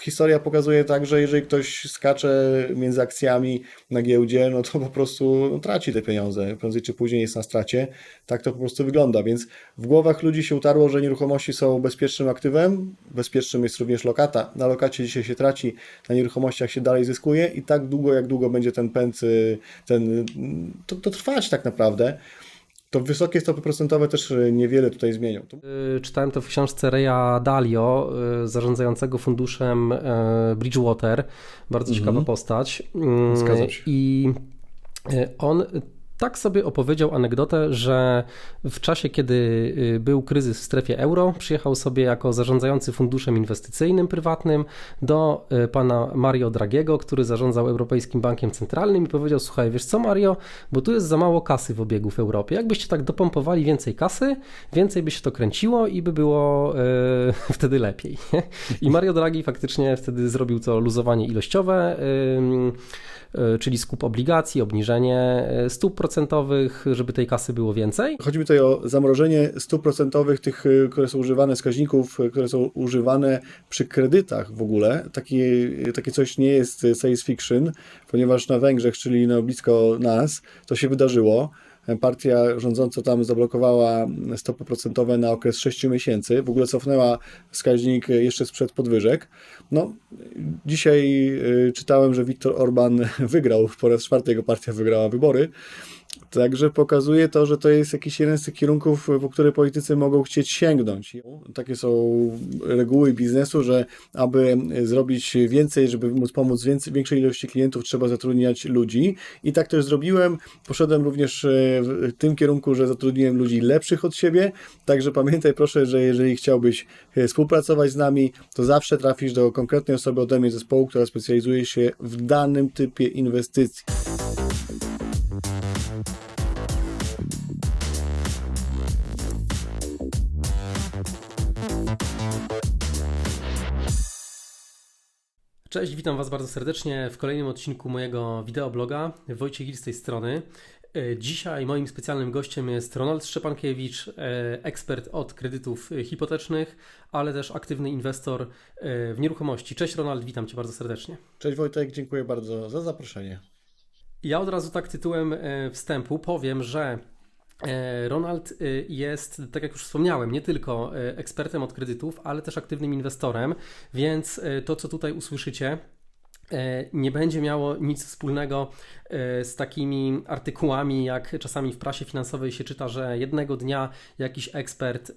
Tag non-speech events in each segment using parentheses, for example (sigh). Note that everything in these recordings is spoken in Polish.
historia pokazuje tak, że jeżeli ktoś skacze między akcjami na giełdzie, no to po prostu no, traci te pieniądze. Prędzej czy później jest na stracie. Tak to po prostu wygląda. Więc w głowach ludzi się utarło, że nieruchomości są bezpiecznym aktywem. Bezpiecznym jest również lokata. Na lokacie dzisiaj się traci, na nieruchomościach się dalej zyskuje i tak długo, jak długo będzie ten pęd, y, ten, to, to trwać tak naprawdę to wysokie stopy procentowe też e, niewiele tutaj zmienią. E, czytałem to w książce Reya Dalio, e, zarządzającego funduszem Bridgewater. Bardzo ciekawa mhm. postać. Mm, Zgadzam się. I on tak sobie opowiedział anegdotę, że w czasie, kiedy y, był kryzys w strefie euro, przyjechał sobie jako zarządzający funduszem inwestycyjnym prywatnym do y, pana Mario Dragiego, który zarządzał Europejskim Bankiem Centralnym i powiedział: Słuchaj, wiesz co, Mario, bo tu jest za mało kasy w obiegu w Europie. Jakbyście tak dopompowali więcej kasy, więcej by się to kręciło i by było yy, (laughs) wtedy lepiej. I Mario Draghi faktycznie wtedy zrobił to luzowanie ilościowe. Yy, czyli skup obligacji, obniżenie e, stóp procentowych, żeby tej kasy było więcej. Chodzi mi tutaj o zamrożenie stóp procentowych, tych, e, które są używane, wskaźników, które są używane przy kredytach w ogóle. Takie, takie coś nie jest science fiction, ponieważ na Węgrzech, czyli no blisko nas, to się wydarzyło partia rządząca tam zablokowała stopy procentowe na okres 6 miesięcy, w ogóle cofnęła wskaźnik jeszcze sprzed podwyżek. No, dzisiaj y, czytałem, że Viktor Orban (laughs) wygrał, po raz czwarty jego partia wygrała wybory, Także pokazuje to, że to jest jakiś jeden z tych kierunków, po które politycy mogą chcieć sięgnąć. Takie są reguły biznesu, że aby zrobić więcej, żeby móc pomóc więcej, większej ilości klientów, trzeba zatrudniać ludzi. I tak też zrobiłem. Poszedłem również e, w tym kierunku, że zatrudniłem ludzi lepszych od siebie. Także pamiętaj proszę, że jeżeli chciałbyś e, współpracować z nami, to zawsze trafisz do konkretnej osoby ode mnie zespołu, która specjalizuje się w danym typie inwestycji. Cześć, witam Was bardzo serdecznie w kolejnym odcinku mojego wideobloga. Wojciech Gil z tej strony. E, dzisiaj moim specjalnym gościem jest Ronald Szczepankiewicz, e, ekspert od kredytów hipotecznych, ale też aktywny inwestor e, w nieruchomości. Cześć Ronald, witam Cię bardzo serdecznie. Cześć Wojtek, dziękuję bardzo za zaproszenie. Ja od razu tak tytułem wstępu powiem, że Ronald e, jest, tak jak już wspomniałem, nie tylko e, ekspertem od kredytów, ale też aktywnym inwestorem, więc to, co tutaj usłyszycie, nie będzie miało nic wspólnego z takimi artykułami, jak czasami w prasie finansowej się czyta, że jednego dnia jakiś ekspert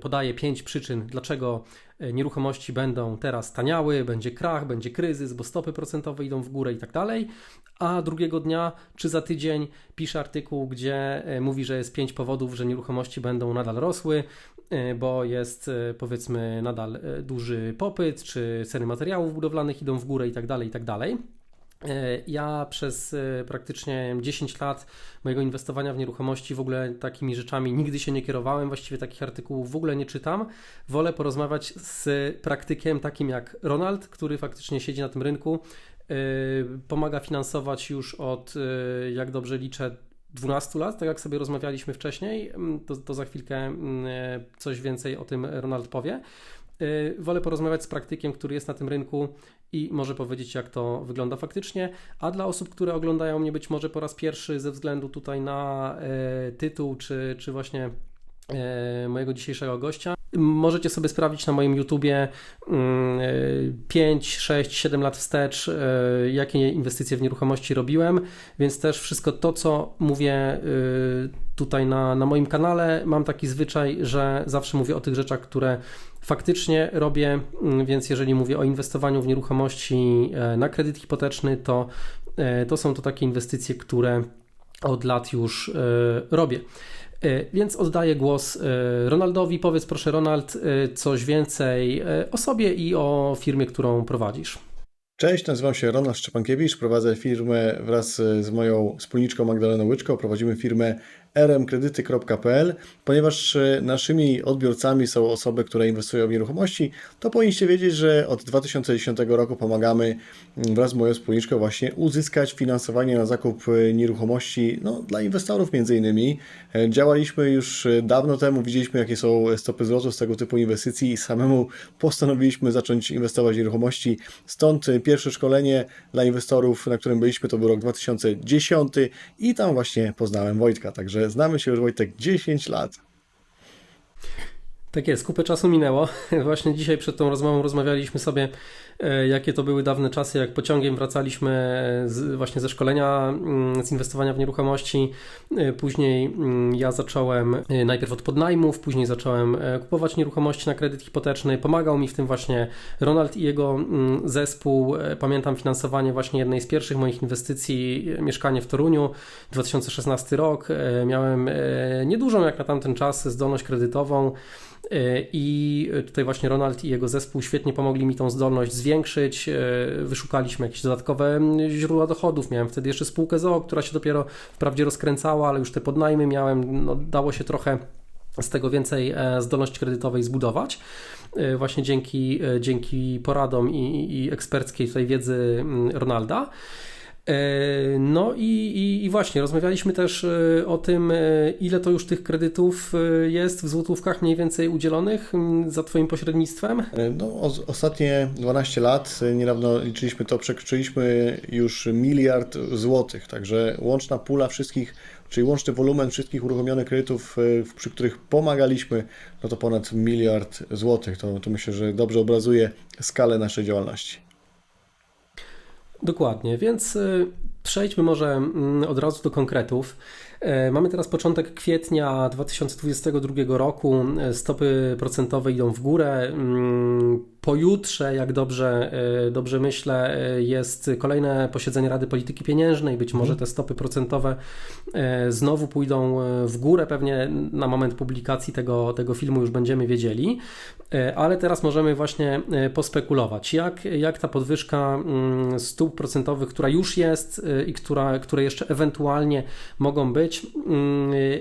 podaje pięć przyczyn, dlaczego nieruchomości będą teraz taniały, będzie krach, będzie kryzys, bo stopy procentowe idą w górę i tak dalej, a drugiego dnia czy za tydzień pisze artykuł, gdzie e, mówi, że jest pięć powodów, że nieruchomości będą nadal rosły, e, bo jest e, powiedzmy nadal duży popyt, czy ceny materiałów budowlanych idą w górę i tak dalej, i tak dalej. Ja przez praktycznie 10 lat mojego inwestowania w nieruchomości w ogóle takimi rzeczami nigdy się nie kierowałem, właściwie takich artykułów w ogóle nie czytam. Wolę porozmawiać z praktykiem takim jak Ronald, który faktycznie siedzi na tym rynku, pomaga finansować już od, jak dobrze liczę, 12 lat, tak jak sobie rozmawialiśmy wcześniej, mm, to, to za chwilkę mm, y, coś więcej o tym Ronald powie. Wolę porozmawiać z praktykiem, który jest na tym rynku i może powiedzieć, jak to wygląda faktycznie. A dla osób, które oglądają mnie być może po raz pierwszy ze względu tutaj na tytuł, czy, czy właśnie mojego dzisiejszego gościa, Możecie sobie sprawdzić na moim YouTubie 5, 6, 7 lat wstecz, e, jakie inwestycje w nieruchomości robiłem, więc też wszystko to, co mówię e, tutaj na, na moim kanale, mam taki zwyczaj, że zawsze mówię o tych rzeczach, które faktycznie robię, mm, więc jeżeli mówię o inwestowaniu w nieruchomości e, na kredyt hipoteczny, to, to są to takie inwestycje, które od lat już robię. E, więc oddaję głos e, Ronaldowi. Powiedz proszę, Ronald, e, coś więcej o sobie i o firmie, którą prowadzisz. Cześć, nazywam się Ronald Szczepankiewicz, prowadzę firmę wraz z moją wspólniczką Magdaleną Łyczką. Prowadzimy firmę rmkredyty.pl, ponieważ e, naszymi odbiorcami są osoby, które inwestują w nieruchomości, to powinniście wiedzieć, że od 2010 roku pomagamy mm, wraz z moją wspólniczką właśnie uzyskać finansowanie na zakup e, nieruchomości no, dla inwestorów między innymi. E, Działaliśmy już dawno temu, widzieliśmy jakie są stopy zwrotu z tego typu inwestycji i samemu postanowiliśmy zacząć inwestować w nieruchomości. Stąd pierwsze szkolenie dla inwestorów, na którym byliśmy, to był rok 2010 i tam właśnie poznałem Wojtka, także znamy się już Wojtek 10 lat. Tak jest, kupę czasu minęło. (laughs) Właśnie dzisiaj przed tą rozmową rozmawialiśmy sobie, e, jakie to były dawne czasy, jak pociągiem wracaliśmy z, właśnie ze szkolenia mm, z inwestowania w nieruchomości. E, Później mm, ja zacząłem e, najpierw od podnajmów, później zacząłem e, kupować nieruchomości na kredyt hipoteczny. Pomagał mi w tym właśnie Ronald i jego mm, zespół. E, Pamiętam finansowanie właśnie jednej z pierwszych moich inwestycji, e, mieszkanie w Toruniu, 2016 rok. E, Miałem e, niedużą jak na tamten czas zdolność kredytową. I tutaj właśnie Ronald i jego zespół świetnie pomogli mi tą zdolność zwiększyć. Wyszukaliśmy jakieś dodatkowe źródła dochodów. Miałem wtedy jeszcze spółkę ZOO, która się dopiero wprawdzie rozkręcała, ale już te podnajmy miałem. No, dało się trochę z tego więcej e, zdolności kredytowej zbudować. E, Właśnie dzięki, e, dzięki poradom i, i eksperckiej tutaj wiedzy mm, Ronalda. E, No i, i, i właśnie, rozmawialiśmy też e, o tym, e, ile to już tych kredytów jest w złotówkach mniej więcej udzielonych za Twoim pośrednictwem. No, ostatnie 12 lat, niedawno liczyliśmy to, przekroczyliśmy już miliard złotych, także łączna pula wszystkich, czyli łączny wolumen wszystkich uruchomionych kredytów, przy których pomagaliśmy, no to ponad miliard złotych. To, to myślę, że dobrze obrazuje skalę naszej działalności. Dokładnie, więc y, przejdźmy może mm, od razu do konkretów. E, Mamy teraz początek kwietnia 2022 roku. E, Stopy procentowe idą w górę. Pojutrze, jak dobrze, e, dobrze myślę, e, jest kolejne posiedzenie Rady Polityki Pieniężnej. Być może te stopy procentowe e, znowu pójdą w górę. Pewnie na moment publikacji tego, tego filmu już będziemy wiedzieli. Ale teraz możemy właśnie pospekulować, jak, jak ta podwyżka mm, stóp procentowych, która już jest i która, które jeszcze ewentualnie mogą być,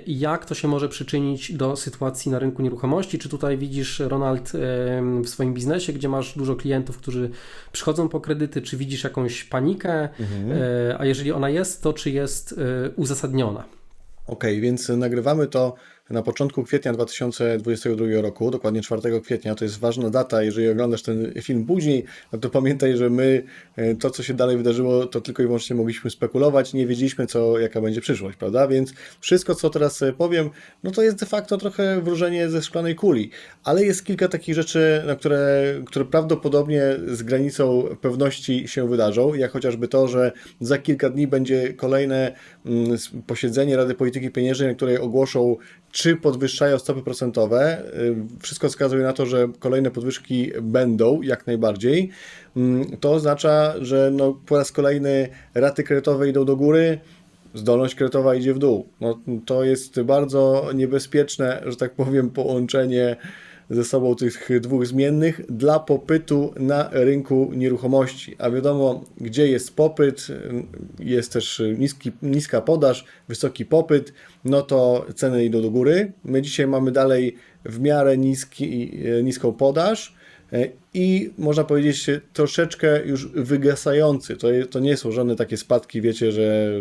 jak to się może przyczynić do sytuacji na rynku nieruchomości? Czy tutaj widzisz, Ronald, w swoim biznesie, gdzie masz dużo klientów, którzy przychodzą po kredyty, czy widzisz jakąś panikę? E, A jeżeli ona jest, to czy jest e, uzasadniona? Ok, więc nagrywamy to na początku kwietnia 2022 roku, dokładnie 4 kwietnia. To jest ważna data. Jeżeli oglądasz ten film później, no to pamiętaj, że my e, to, co się dalej wydarzyło, to tylko i wyłącznie mogliśmy spekulować. Nie wiedzieliśmy, co, jaka będzie przyszłość, prawda? Więc wszystko, co teraz e, powiem, no to jest de facto trochę wróżenie ze szklanej kuli. Ale jest kilka takich rzeczy, na które, które prawdopodobnie z granicą pewności się wydarzą, jak chociażby to, że za kilka dni będzie kolejne mm, posiedzenie Rady Polityki Pieniężnej, na której ogłoszą czy podwyższają stopy procentowe. Y, Wszystko wskazuje na to, że kolejne podwyżki będą jak najbardziej. Mm, To oznacza, że no, po raz kolejny raty kredytowe idą do góry, zdolność kredytowa idzie w dół. No, to jest bardzo niebezpieczne, że tak powiem, połączenie ze sobą tych dwóch zmiennych dla popytu na rynku nieruchomości. A wiadomo, gdzie jest popyt, jest też niski, niska podaż, wysoki popyt, no to ceny idą do góry. My dzisiaj mamy dalej w miarę niski, niską podaż i można powiedzieć troszeczkę już wygasający. To, to nie są żadne takie spadki, wiecie, że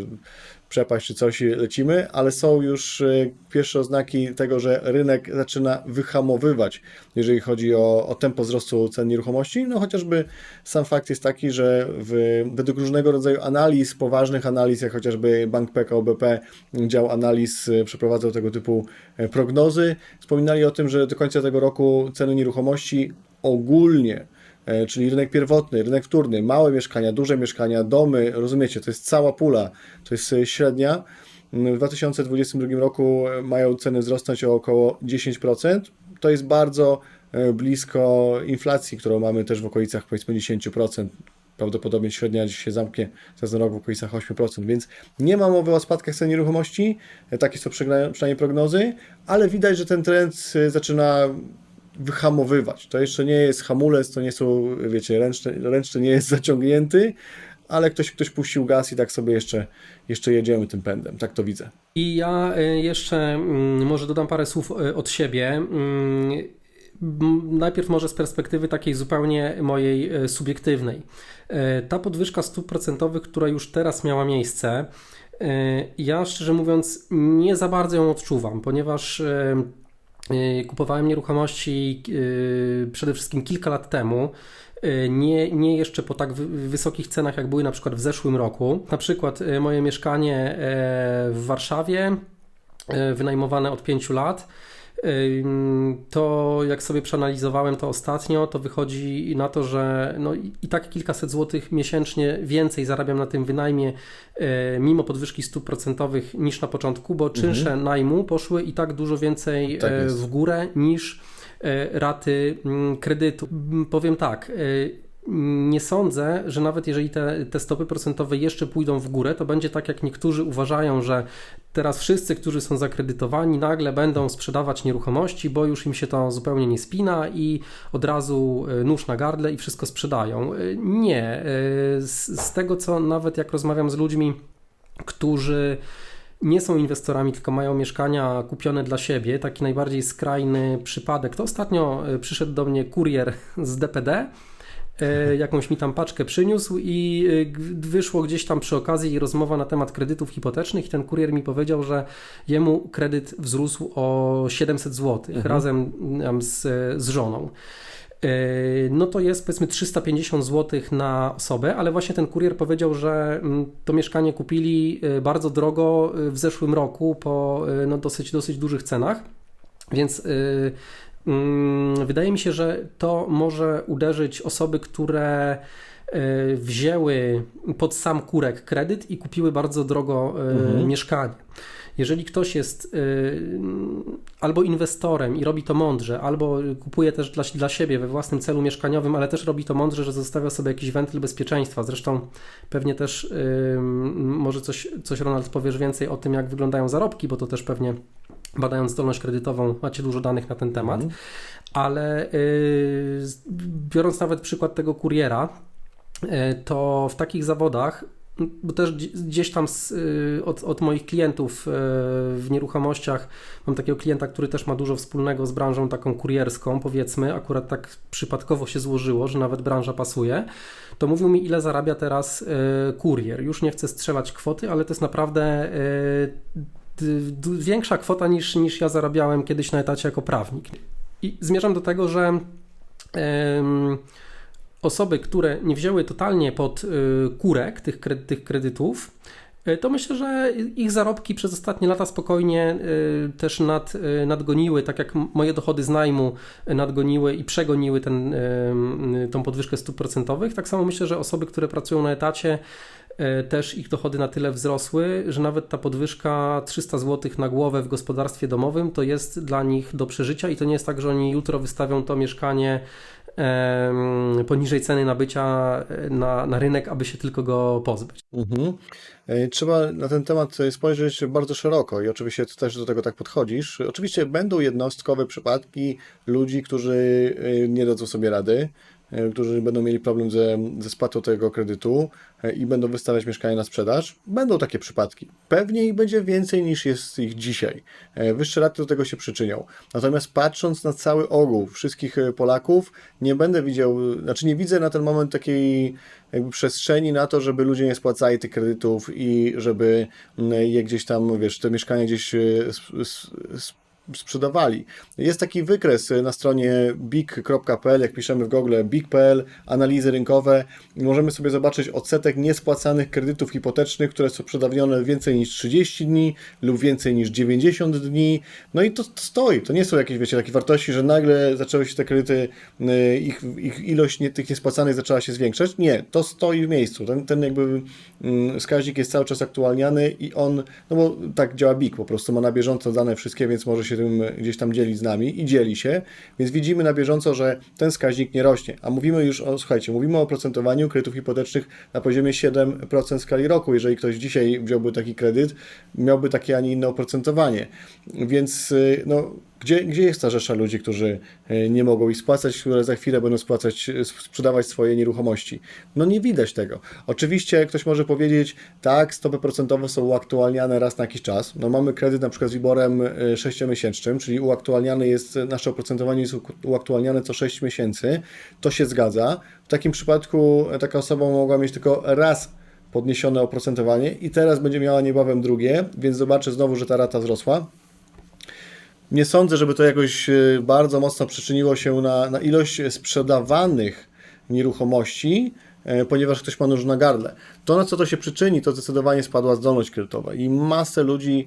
przepaść czy coś lecimy, ale są już e, pierwsze oznaki tego, że rynek zaczyna wyhamowywać, jeżeli chodzi o, o tempo wzrostu cen nieruchomości. No chociażby sam fakt jest taki, że w, według różnego rodzaju analiz, poważnych analiz, jak chociażby Bank PKO BP, dział analiz e, przeprowadzał tego typu e, prognozy, wspominali o tym, że do końca tego roku ceny nieruchomości ogólnie czyli rynek pierwotny, rynek wtórny, małe mieszkania, duże mieszkania, domy, rozumiecie, to jest cała pula, to jest e, średnia. W 2022 roku mają ceny wzrosnąć o około 10%. To jest bardzo e, blisko inflacji, którą mamy też w okolicach powiedzmy 10%. Prawdopodobnie średnia dziś się zamknie za ten rok w okolicach 8%, więc nie ma mowy o spadkach cen nieruchomości, e, takie są przynajmniej prognozy, ale widać, że ten trend e, zaczyna wyhamowywać. To jeszcze nie jest hamulec, to nie są, wiecie, ręczny, ręczny nie jest zaciągnięty, ale ktoś, ktoś puścił gaz i tak sobie jeszcze, jeszcze jedziemy tym pędem. Tak to widzę. I ja y, jeszcze mm, może dodam parę słów y, od siebie. Mm, m, Najpierw może z perspektywy takiej zupełnie mojej y, subiektywnej. Ta podwyżka stóp procentowych, która już teraz miała miejsce, ja szczerze mówiąc nie za bardzo ją odczuwam, ponieważ kupowałem nieruchomości y, przede wszystkim kilka lat temu. Y, Nie, nie jeszcze po tak wy- wysokich cenach, jak były na przykład w zeszłym roku. Na przykład y, moje mieszkanie e, w Warszawie, wynajmowane od 5 lat, to jak sobie przeanalizowałem to ostatnio, to wychodzi na to, że no i tak kilkaset złotych miesięcznie więcej zarabiam na tym wynajmie e, mimo podwyżki stóp procentowych niż na początku, bo czynsze najmu poszły i tak dużo więcej Tak e, w górę niż e, raty mm, kredytu. Powiem tak, nie sądzę, że nawet jeżeli te, te stopy procentowe jeszcze pójdą w górę, to będzie tak, jak niektórzy uważają, że teraz wszyscy, którzy są zakredytowani, nagle będą sprzedawać nieruchomości, bo już im się to zupełnie nie spina i od razu e, nóż na gardle i wszystko sprzedają. E, Nie. E, Z, z tego, co nawet jak rozmawiam z ludźmi, którzy nie są inwestorami, tylko mają mieszkania kupione dla siebie. Taki najbardziej skrajny przypadek. To ostatnio przyszedł do mnie kurier z DPD. E, Jakąś mi tam paczkę przyniósł i e, wyszło gdzieś tam przy okazji rozmowa na temat kredytów hipotecznych i ten kurier mi powiedział, że jemu kredyt wzrósł o 700 zł razem tam z, z żoną. E, No to jest powiedzmy 350 zł na osobę, ale właśnie ten kurier powiedział, że mm, to mieszkanie kupili bardzo drogo w zeszłym roku po no, dosyć, dosyć dużych cenach. Więc mm, wydaje mi się, że to może uderzyć osoby, które y, wzięły pod sam kurek kredyt i kupiły bardzo drogo y, mieszkanie. Jeżeli ktoś jest y, albo inwestorem i robi to mądrze, albo kupuje też dla, dla siebie we własnym celu mieszkaniowym, ale też robi to mądrze, że zostawia sobie jakiś wentyl bezpieczeństwa. Zresztą pewnie też może coś, coś Ronald powiesz więcej o tym, jak wyglądają zarobki, bo to też pewnie badając zdolność kredytową macie dużo danych na ten temat. Ale y, biorąc nawet przykład tego kuriera, y, to w takich zawodach bo też gdzie- gdzieś tam z, y, od, od moich klientów w nieruchomościach mam takiego klienta, który też ma dużo wspólnego z branżą taką kurierską, powiedzmy, akurat tak przypadkowo się złożyło, że nawet branża pasuje, to mówił mi, ile zarabia teraz kurier. Już nie chcę strzelać kwoty, ale to jest naprawdę większa kwota niż, niż ja zarabiałem kiedyś na etacie jako prawnik. I zmierzam do tego, że osoby, które nie wzięły totalnie pod y, kurek tych, tych kredytów, y, to myślę, że ich zarobki przez ostatnie lata spokojnie y, też nad, nadgoniły, tak jak moje dochody z najmu nadgoniły i przegoniły ten, tą podwyżkę stóp procentowych. Tak samo myślę, że osoby, które pracują na etacie, też ich dochody na tyle wzrosły, że nawet ta podwyżka 300 zł na głowę w gospodarstwie domowym to jest dla nich do przeżycia i to nie jest tak, że oni jutro wystawią to mieszkanie poniżej ceny nabycia e, na, na rynek, aby się tylko go pozbyć. Mhm. E, Trzeba na ten temat spojrzeć bardzo szeroko i oczywiście ty też do tego tak podchodzisz. Oczywiście będą jednostkowe przypadki ludzi, którzy e, nie dadzą sobie rady, e, którzy będą mieli problem ze, ze spłatą tego kredytu e, i będą wystawiać mieszkanie na sprzedaż. Będą takie przypadki. Pewnie ich będzie więcej niż jest ich dzisiaj. E, Wyższe raty do tego się przyczynią. Natomiast patrząc na cały ogół wszystkich e, Polaków, nie będę widział, znaczy nie widzę na ten moment takiej jakby przestrzeni na to, żeby ludzie nie spłacali tych kredytów i żeby mm, je gdzieś tam, wiesz, te mieszkania gdzieś e, sprzedawali. Jest taki wykres na stronie big.pl, jak piszemy w Google big.pl, analizy rynkowe możemy sobie zobaczyć odsetek niespłacanych kredytów hipotecznych, które są przedawnione więcej niż 30 dni lub więcej niż 90 dni. No i to, to stoi. To nie są jakieś, wiecie, takie wartości, że nagle zaczęły się te kredyty, y, ich, ich ilość nie, tych niespłacanych zaczęła się zwiększać. Nie, to stoi w miejscu. Ten, ten jakby mm, wskaźnik jest cały czas aktualniany i on, no bo tak działa BIG, po prostu ma na bieżąco dane wszystkie, więc może się gdzieś tam dzieli z nami i dzieli się, więc widzimy na bieżąco, że ten wskaźnik nie rośnie. A mówimy już o, słuchajcie, mówimy o oprocentowaniu kredytów hipotecznych na poziomie 7% w skali roku. Jeżeli ktoś dzisiaj wziąłby taki kredyt, miałby takie, a nie inne oprocentowanie. Więc y, no, Gdzie, gdzie jest ta rzesza ludzi, którzy e, nie mogą ich spłacać, które za chwilę będą spłacać, e, sprzedawać swoje nieruchomości? No nie widać tego. Oczywiście ktoś może powiedzieć, tak, stopy procentowe są uaktualniane raz na jakiś czas. No mamy kredyt na przykład z WIBORem 6-miesięcznym, czyli uaktualniany jest, nasze oprocentowanie jest uaktualniane co 6 miesięcy. To się zgadza. W takim przypadku taka osoba mogła mieć tylko raz podniesione oprocentowanie i teraz będzie miała niebawem drugie, więc zobaczę znowu, że ta rata wzrosła. Nie sądzę, żeby to jakoś e, bardzo mocno przyczyniło się na, na ilość sprzedawanych nieruchomości, e, ponieważ ktoś ma nóż na gardle. To, na co to się przyczyni, to zdecydowanie spadła zdolność kredytowa i masę ludzi,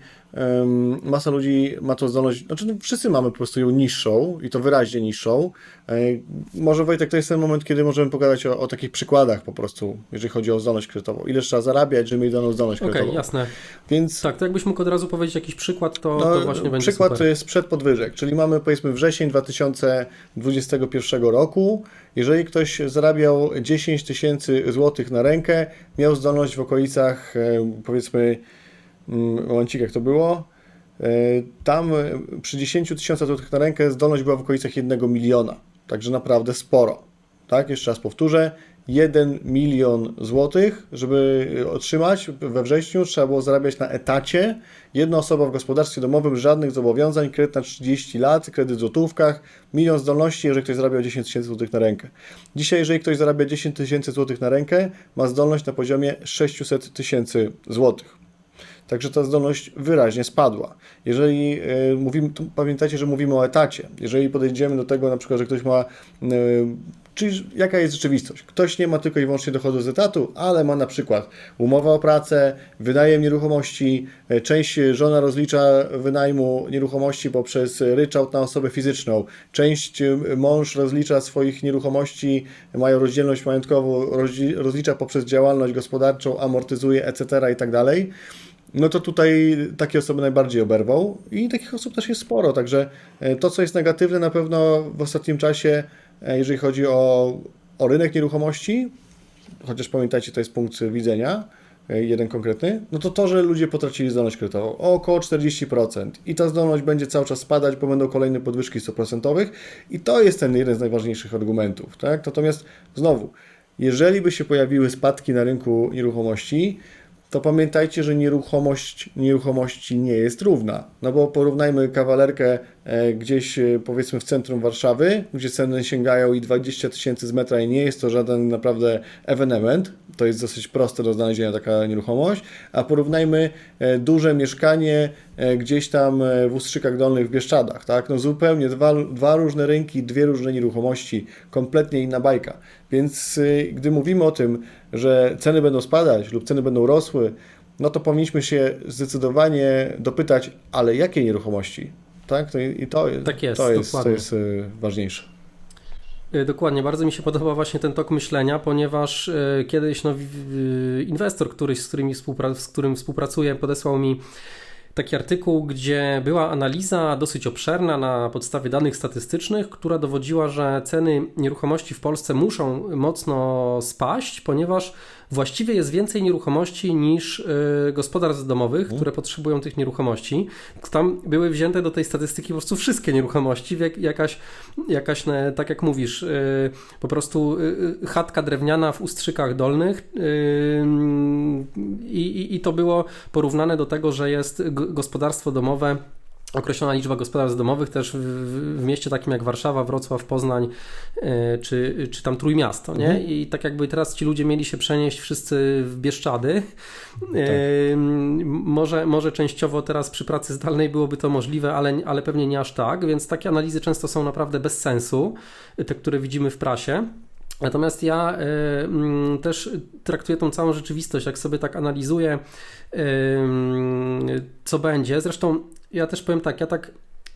masa ludzi ma tą zdolność, znaczy no, wszyscy mamy po prostu ją niższą i to wyraźnie niższą. E, może Wojtek, to jest ten moment, kiedy możemy pogadać o, o takich przykładach po prostu, jeżeli chodzi o zdolność kredytową. Ile trzeba zarabiać, żeby mieć daną zdolność Okej, kredytową. jasne. Więc Tak, to jakbyś mógł od razu powiedzieć jakiś przykład, to, no, to właśnie będzie przykład super. sprzed podwyżek, czyli mamy powiedzmy wrzesień 2021 roku. Jeżeli ktoś zarabiał 10 tysięcy złotych na rękę, miał zdolność w okolicach e, powiedzmy, mm, momencik jak to było, e, tam e, przy 10 tysiącach złotych na rękę zdolność była w okolicach 1 miliona, także naprawdę sporo. Tak, jeszcze raz powtórzę, 1 milion złotych, żeby otrzymać we wrześniu, trzeba było zarabiać na etacie. Jedna osoba w gospodarstwie domowym, żadnych zobowiązań, kredyt na 30 lat, kredyt w złotówkach, milion zdolności, jeżeli ktoś zarabiał 10 tysięcy złotych na rękę. Dzisiaj, jeżeli ktoś zarabia 10 tysięcy złotych na rękę, ma zdolność na poziomie 600 tysięcy złotych. Także ta zdolność wyraźnie spadła. Jeżeli y, mówimy, pamiętajcie, że mówimy o etacie. Jeżeli podejdziemy do tego, na przykład, że ktoś ma y, Czyli jaka jest rzeczywistość? Ktoś nie ma tylko i wyłącznie dochodu z etatu, ale ma na przykład umowę o pracę, wynajem nieruchomości, e, część żona rozlicza wynajmu nieruchomości poprzez ryczałt na osobę fizyczną, część e, mąż rozlicza swoich nieruchomości, mają rozdzielność majątkową, rozlicza poprzez działalność gospodarczą, amortyzuje, etc. i tak no to tutaj takie osoby najbardziej oberwą i takich osób też jest sporo, także e, to, co jest negatywne na pewno w ostatnim czasie, e, jeżeli chodzi o, o rynek nieruchomości, chociaż pamiętajcie, to jest punkt widzenia, e, jeden konkretny, no to to, że ludzie potracili zdolność kredytową o około 40% i ta zdolność będzie cały czas spadać, bo będą kolejne podwyżki 100% i to jest ten jeden z najważniejszych argumentów, tak? Natomiast znowu, jeżeli by się pojawiły spadki na rynku nieruchomości, to pamiętajcie, że nieruchomość nieruchomości nie jest równa. No bo porównajmy kawalerkę e, gdzieś e, powiedzmy w centrum Warszawy, gdzie ceny sięgają i 20 tysięcy z metra i nie jest to żaden naprawdę ewenement, to jest dosyć proste do znalezienia taka nieruchomość, a porównajmy e, duże mieszkanie gdzieś tam w Ustrzykach Dolnych w Bieszczadach, tak? No zupełnie dwa, dwa różne rynki, dwie różne nieruchomości, kompletnie inna bajka. Więc gdy mówimy o tym, że ceny będą spadać lub ceny będą rosły, no to powinniśmy się zdecydowanie dopytać, ale jakie nieruchomości? Tak? I to, tak jest, to, jest, to jest y, ważniejsze. Y, dokładnie, bardzo mi się podoba właśnie ten tok myślenia, ponieważ y, kiedyś no, inwestor, któryś, z, którymi współpra- z którym współpracuję, podesłał mi taki artykuł, gdzie była analiza dosyć obszerna na podstawie danych statystycznych, która dowodziła, że ceny nieruchomości w Polsce muszą mocno spaść, ponieważ właściwie jest więcej nieruchomości niż y, gospodarstw domowych, mhm. które potrzebują tych nieruchomości. Tam były wzięte do tej statystyki po prostu wszystkie nieruchomości, jakaś, jakaś tak jak mówisz, y, po prostu y, chatka drewniana w Ustrzykach Dolnych i, i to było porównane do tego, że jest gospodarstwo domowe określona liczba gospodarstw domowych też w, w, mieście takim jak Warszawa, Wrocław, Poznań e, czy, czy tam Trójmiasto, nie? Mhm. I tak jakby teraz ci ludzie mieli się przenieść wszyscy w Bieszczady. Tak. może, może częściowo teraz przy pracy zdalnej byłoby to możliwe, ale, ale pewnie nie aż tak, więc takie analizy często są naprawdę bez sensu, te, które widzimy w prasie. Natomiast ja y, też traktuję tą całą rzeczywistość, jak sobie tak analizuję, y, co będzie. Zresztą ja też powiem tak, ja tak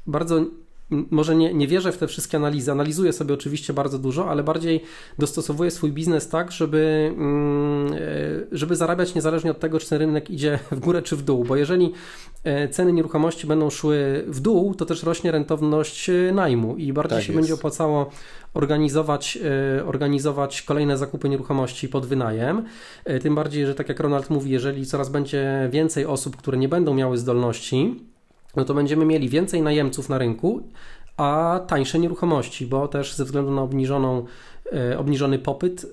bardzo może nie, nie wierzę w te wszystkie analizy, analizuję sobie oczywiście bardzo dużo, ale bardziej dostosowuję swój biznes tak, żeby, mm, e, żeby zarabiać niezależnie od tego, czy ten rynek idzie (laughs) w górę czy w dół, bo jeżeli e, ceny nieruchomości będą szły w dół, to też rośnie rentowność e, najmu i bardziej tak się jest. będzie opłacało organizować, organizować kolejne zakupy nieruchomości pod wynajem. Tym bardziej, że tak jak Ronald mówi, jeżeli coraz będzie więcej osób, które nie będą miały zdolności, no to będziemy mieli więcej najemców na rynku, a tańsze nieruchomości, bo też ze względu na obniżoną, e, obniżony popyt e,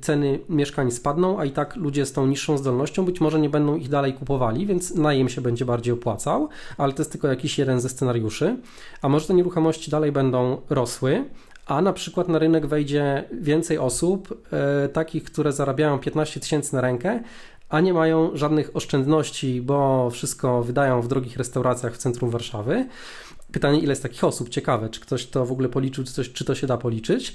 ceny mieszkań spadną, a i tak ludzie z tą niższą zdolnością być może nie będą ich dalej kupowali, więc najem się będzie bardziej opłacał, ale to jest tylko jakiś jeden ze scenariuszy. A może te nieruchomości dalej będą rosły, a na przykład na rynek wejdzie więcej osób, e, takich, które zarabiają 15 tysięcy na rękę, a nie mają żadnych oszczędności, bo wszystko wydają w drogich restauracjach w centrum Warszawy. Pytanie, ile jest takich osób? Ciekawe, czy ktoś to w ogóle policzył, czy, coś, czy to się da policzyć.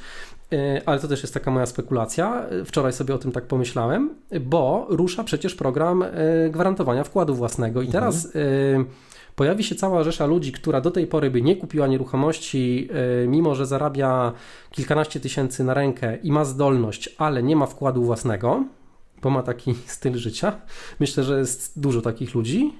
E, Ale to też jest taka moja spekulacja. E, Wczoraj sobie o tym tak pomyślałem, bo rusza przecież program e, gwarantowania wkładu własnego. I teraz e, pojawi się cała rzesza ludzi, która do tej pory by nie kupiła nieruchomości, mimo że zarabia kilkanaście tysięcy na rękę i ma zdolność, ale nie ma wkładu własnego, bo ma taki (laughs) styl życia. Myślę, że jest dużo takich ludzi.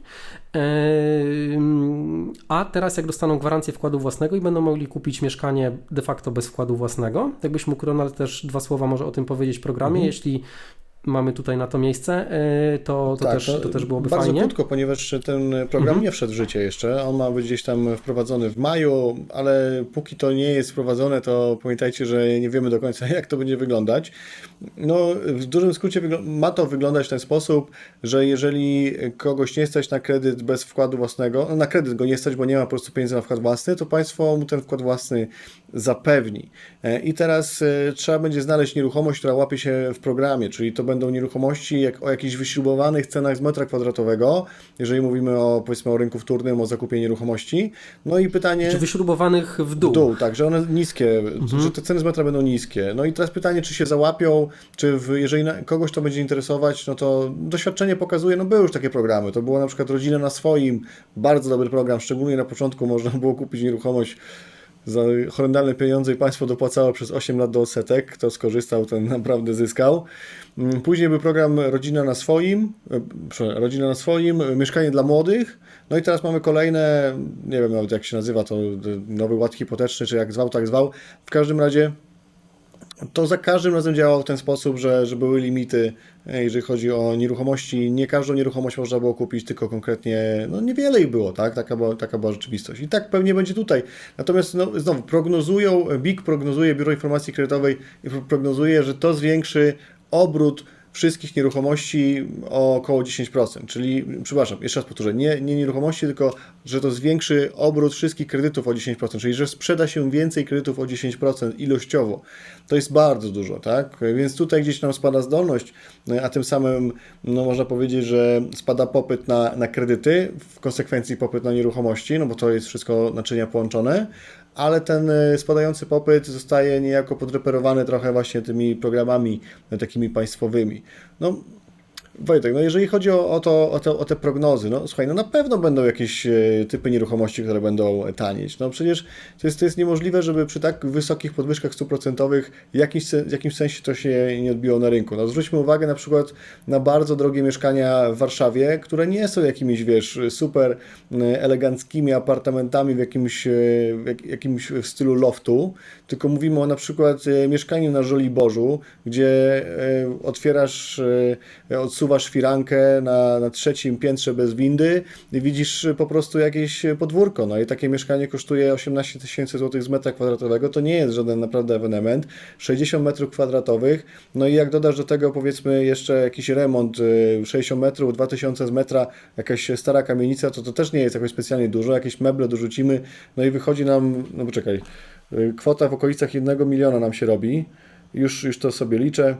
A teraz, jak dostaną gwarancję wkładu własnego i będą mogli kupić mieszkanie de facto bez wkładu własnego, jakbyś mógł, Ronald, też dwa słowa może o tym powiedzieć w programie, Mhm. jeśli mamy tutaj na to miejsce, e, to, to, Tak, też, to też byłoby bardzo fajnie. krótko, ponieważ ten program Mhm. nie wszedł w życie jeszcze. On ma być gdzieś tam wprowadzony w maju, ale póki to nie jest wprowadzone, to pamiętajcie, że nie wiemy do końca, (laughs) jak to będzie wyglądać. No, w dużym skrócie ma to wyglądać w ten sposób, że jeżeli kogoś nie stać na kredyt bez wkładu własnego, no na kredyt go nie stać, bo nie ma po prostu pieniędzy na wkład własny, to państwo mu ten wkład własny zapewni. E, I teraz e, trzeba będzie znaleźć nieruchomość, która łapie się w programie, czyli to będą nieruchomości jak, o jakichś wyśrubowanych cenach z metra kwadratowego, jeżeli mówimy o, powiedzmy, o rynku wtórnym, o zakupie nieruchomości. No i pytanie... Czy wyśrubowanych w dół. W dół, tak, że one niskie, Mhm. że te ceny z metra będą niskie. No i teraz pytanie, czy się załapią, czy w, jeżeli kogoś to będzie interesować, no to doświadczenie pokazuje, no były już takie programy. To było na przykład Rodzina na swoim, bardzo dobry program, szczególnie na początku można było kupić nieruchomość za horrendalne pieniądze i państwo dopłacało przez 8 lat do odsetek. Kto skorzystał, ten (laughs) naprawdę zyskał. Mm, Później był program Rodzina na swoim, e, Rodzina na swoim, Mieszkanie dla młodych. No i teraz mamy kolejne, nie wiem nawet jak się nazywa to, Nowy Ład Hipoteczny, czy jak zwał, tak zwał. W każdym razie to za każdym razem działało w ten sposób, że, że były limity, e, jeżeli chodzi o nieruchomości. Nie każdą nieruchomość można było kupić, tylko konkretnie, no niewiele ich było, tak? Taka była, taka była rzeczywistość. I tak pewnie będzie tutaj. Natomiast no, znowu prognozują, BIK prognozuje, Biuro Informacji Kredytowej prognozuje, że to zwiększy obrót wszystkich nieruchomości o około 10%. Czyli, przepraszam, jeszcze raz powtórzę, nie, nie nieruchomości, tylko że to zwiększy obrót wszystkich kredytów o 10%, czyli że sprzeda się więcej kredytów o 10% ilościowo. To jest bardzo dużo, tak? Więc tutaj gdzieś nam spada zdolność, a tym samym no, można powiedzieć, że spada popyt na, na kredyty, w konsekwencji popyt na nieruchomości, no bo to jest wszystko naczynia połączone, ale ten e, spadający popyt zostaje niejako podreperowany trochę właśnie tymi programami e, takimi państwowymi. No, Wojtek, no jeżeli chodzi o, o, to, o, o te prognozy, no słuchaj, no na pewno będą jakieś e, typy nieruchomości, które będą tanieć. No przecież to jest, to jest niemożliwe, żeby przy tak wysokich podwyżkach stuprocentowych w jakimś, w jakimś sensie to się nie odbiło na rynku. No zwróćmy uwagę na przykład na bardzo drogie mieszkania w Warszawie, które nie są jakimiś, wiesz, super e, eleganckimi apartamentami w jakimś, e, w jak- jakimś stylu loftu, tylko mówimy o na przykład mieszkaniu na Żoliborzu, gdzie otwierasz, e, odsuwasz firankę na, na trzecim piętrze bez windy i widzisz po prostu jakieś podwórko. No i takie mieszkanie kosztuje 18 tysięcy złotych z metra kwadratowego. To nie jest żaden naprawdę ewenement. 60 metrów kwadratowych. No i jak dodasz do tego powiedzmy jeszcze jakiś remont e, 60 metrów, 2000 z metra, jakaś stara kamienica, to to też nie jest jakoś specjalnie dużo. Jakieś meble dorzucimy, no i wychodzi nam, no poczekaj, e, kwota w okolicach 1 miliona nam się robi. Już, już to sobie liczę.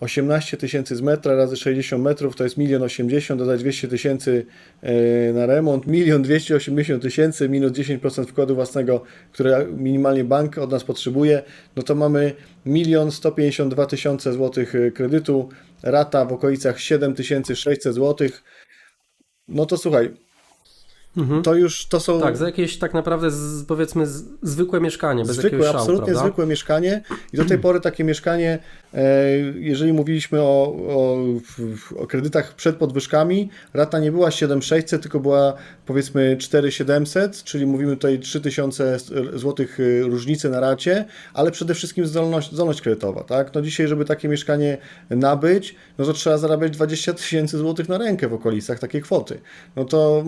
18 tysięcy z metra razy 60 metrów to jest 1 80, dodać 200 tysięcy e, na remont, 1 280 tysięcy minus 10% wkładu własnego, które minimalnie bank od nas potrzebuje, no to mamy 1 152 tysiące złotych e, kredytu, rata w okolicach 7600 złotych. No to słuchaj, Mhm. to już to są Tak, za jakieś tak naprawdę z, powiedzmy z, zwykłe mieszkanie, bez zwykłe, jakiegoś szału, absolutnie prawda? zwykłe mieszkanie i do tej pory takie mieszkanie, e, jeżeli mówiliśmy o, o, o kredytach przed podwyżkami, rata nie była 7600, tylko była powiedzmy 4700, czyli mówimy tutaj 3000 zł różnicy na racie, ale przede wszystkim zdolność, zdolność kredytowa, tak? No dzisiaj, żeby takie mieszkanie nabyć, no to trzeba zarabiać 20 tysięcy złotych na rękę w okolicach takiej kwoty. No to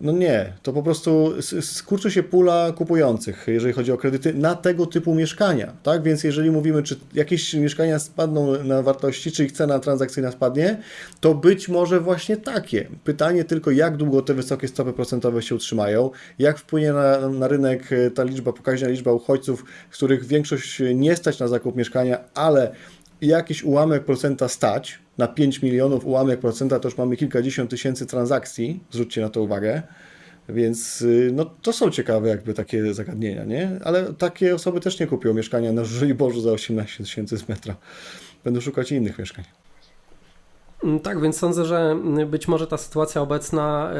No nie, to po prostu skurczy się pula kupujących, jeżeli chodzi o kredyty na tego typu mieszkania, tak? Więc jeżeli mówimy, czy jakieś mieszkania spadną na wartości, czy ich cena transakcyjna spadnie, to być może właśnie takie. Pytanie tylko, jak długo te wysokie stopy procentowe się utrzymają, jak wpłynie na, na rynek e, ta liczba, pokaźna liczba uchodźców, których większość nie stać na zakup mieszkania, ale jakiś ułamek procenta stać, na 5 milionów ułamek procenta to już mamy kilkadziesiąt tysięcy transakcji, zwróćcie na to uwagę, więc y, no, to są ciekawe jakby takie zagadnienia, nie? Ale takie osoby też nie kupią mieszkania na Żoliborzu za 18 tysięcy z metra. Będą szukać innych mieszkań. Mm, Tak, więc sądzę, że być może ta sytuacja obecna e,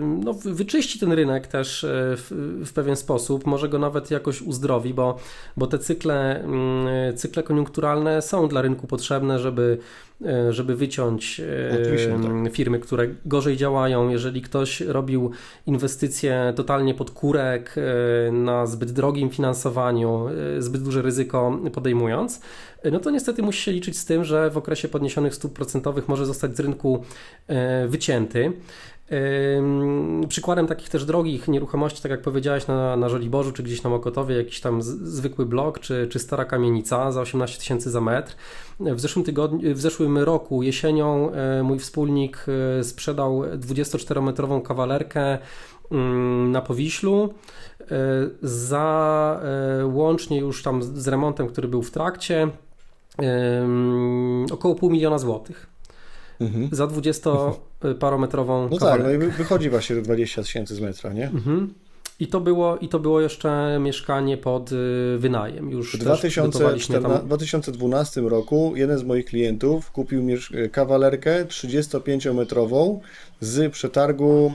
no, wy- wyczyści ten rynek też e, w, w pewien sposób, może go nawet jakoś uzdrowi, bo, bo te cykle, mm, cykle koniunkturalne są dla rynku potrzebne, żeby, e, żeby wyciąć e, tak. firmy, które gorzej działają. Jeżeli ktoś robił inwestycje totalnie pod kurek, e, na zbyt drogim finansowaniu, e, zbyt duże ryzyko podejmując, e, no to niestety musi się liczyć z tym, że w okresie podniesionych stóp procentowych może zostać z rynku e, wycięty. Przykładem takich też drogich nieruchomości, tak jak powiedziałeś na, na Żoliborzu, czy gdzieś na Mokotowie, jakiś tam z, zwykły blok, czy, czy stara kamienica za 18 tysięcy za metr. W zeszłym tygodniu, w zeszłym roku jesienią e, mój wspólnik e, sprzedał 24-metrową kawalerkę na Powiślu e, za łącznie już tam z remontem, który był w trakcie, około pół miliona złotych Mhm. za 20-parometrową No tak, no i wy- wychodzi właśnie te 20 tysięcy z metra, nie? Mhm. I to, było, I to było jeszcze mieszkanie pod y, wynajem. Już W też przygotowaliśmy 2014, tam. 2012 roku jeden z moich klientów kupił kawalerkę 35-metrową z przetargu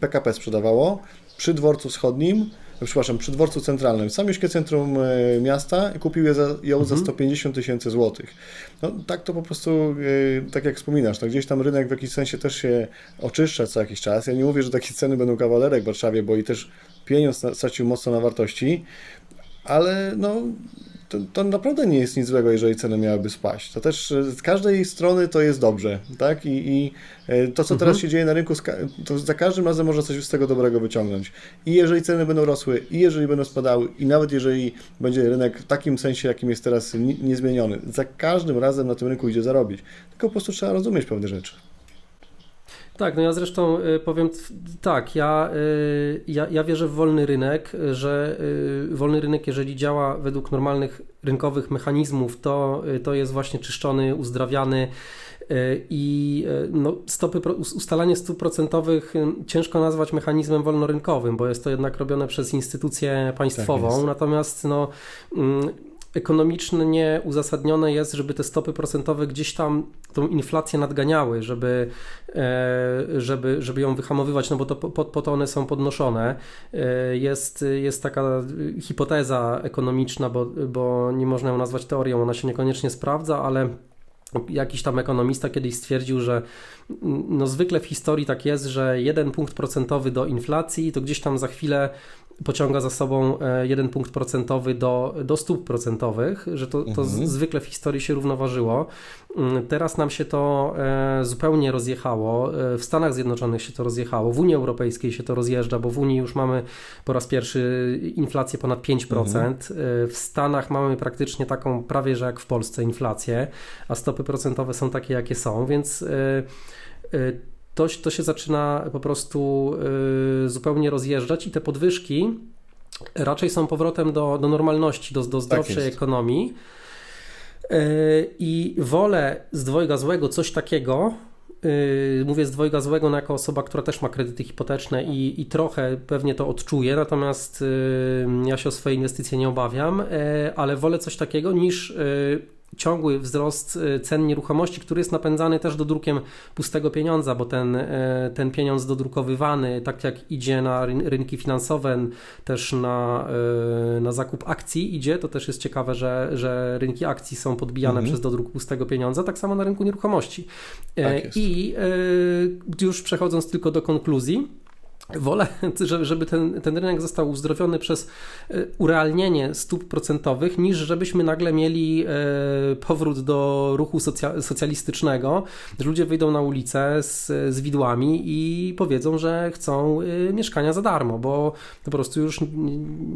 PKP sprzedawało przy dworcu wschodnim, przepraszam, przy dworcu centralnym, w samiuśkie centrum e, miasta i kupił je za, ją za Mhm. 150 tysięcy złotych. No tak to po prostu, e, tak jak wspominasz, no, gdzieś tam rynek w jakiś sensie też się oczyszcza co jakiś czas. Ja nie mówię, że takie ceny będą kawalerek w Warszawie, bo i też pieniądz stracił mocno na wartości, ale no, to, to naprawdę nie jest nic złego, jeżeli ceny miałyby spaść. To też e, z każdej strony to jest dobrze, tak? I, i e, to, co teraz Mhm. się dzieje na rynku, to za każdym razem można coś z tego dobrego wyciągnąć. I jeżeli ceny będą rosły, i jeżeli będą spadały, i nawet jeżeli będzie rynek w takim sensie, jakim jest teraz ni- niezmieniony, za każdym razem na tym rynku idzie zarobić. Tylko po prostu trzeba rozumieć pewne rzeczy. Tak, no ja zresztą y, powiem tak, ja, y, ja, ja wierzę w wolny rynek, że y, wolny rynek, jeżeli działa według normalnych rynkowych mechanizmów, to, to jest właśnie czyszczony, uzdrawiany i no, stopy, ustalanie stóp procentowych ciężko nazwać mechanizmem wolnorynkowym, bo jest to jednak robione przez instytucję państwową, jest. natomiast no, mm, ekonomicznie uzasadnione jest, żeby te stopy procentowe gdzieś tam tą inflację nadganiały, żeby, e, żeby, żeby ją wyhamowywać, no bo to po, po to one są podnoszone. E, Jest, jest taka hipoteza ekonomiczna, bo, bo nie można ją nazwać teorią, ona się niekoniecznie sprawdza, ale jakiś tam ekonomista kiedyś stwierdził, że no zwykle w historii tak jest, że jeden punkt procentowy do inflacji to gdzieś tam za chwilę pociąga za sobą e, jeden punkt procentowy do, do stóp procentowych, że to, to Mhm. zwykle w historii się równoważyło. Mm, Teraz nam się to e, zupełnie rozjechało. E, W Stanach Zjednoczonych się to rozjechało, w Unii Europejskiej się to rozjeżdża, bo w Unii już mamy po raz pierwszy inflację ponad 5%. E, W Stanach mamy praktycznie taką prawie że jak w Polsce inflację, a stopy procentowe są takie jakie są, więc to, to się zaczyna po prostu y, zupełnie rozjeżdżać i te podwyżki raczej są powrotem do, do normalności, do, do zdrowszej jest. ekonomii. Y, I wolę z dwojga złego coś takiego. y, Mówię z dwojga złego no jako osoba, która też ma kredyty hipoteczne i, i trochę pewnie to odczuję, natomiast ja się o swoje inwestycje nie obawiam, ale wolę coś takiego niż ciągły wzrost y, cen nieruchomości, który jest napędzany też dodrukiem pustego pieniądza, bo ten, y, ten pieniądz dodrukowywany, tak jak idzie na ryn- rynki finansowe, też na, y, na zakup akcji idzie, to też jest ciekawe, że, że rynki akcji są podbijane Mhm. przez dodruk pustego pieniądza, tak samo na rynku nieruchomości. Y, Tak. I już przechodząc tylko do konkluzji, Wolę, (laughs) żeby ten, ten rynek został uzdrowiony przez e, urealnienie stóp procentowych, niż żebyśmy nagle mieli e, powrót do ruchu socjalistycznego, że ludzie wyjdą na ulicę z, z widłami i powiedzą, że chcą e, mieszkania za darmo, bo po prostu już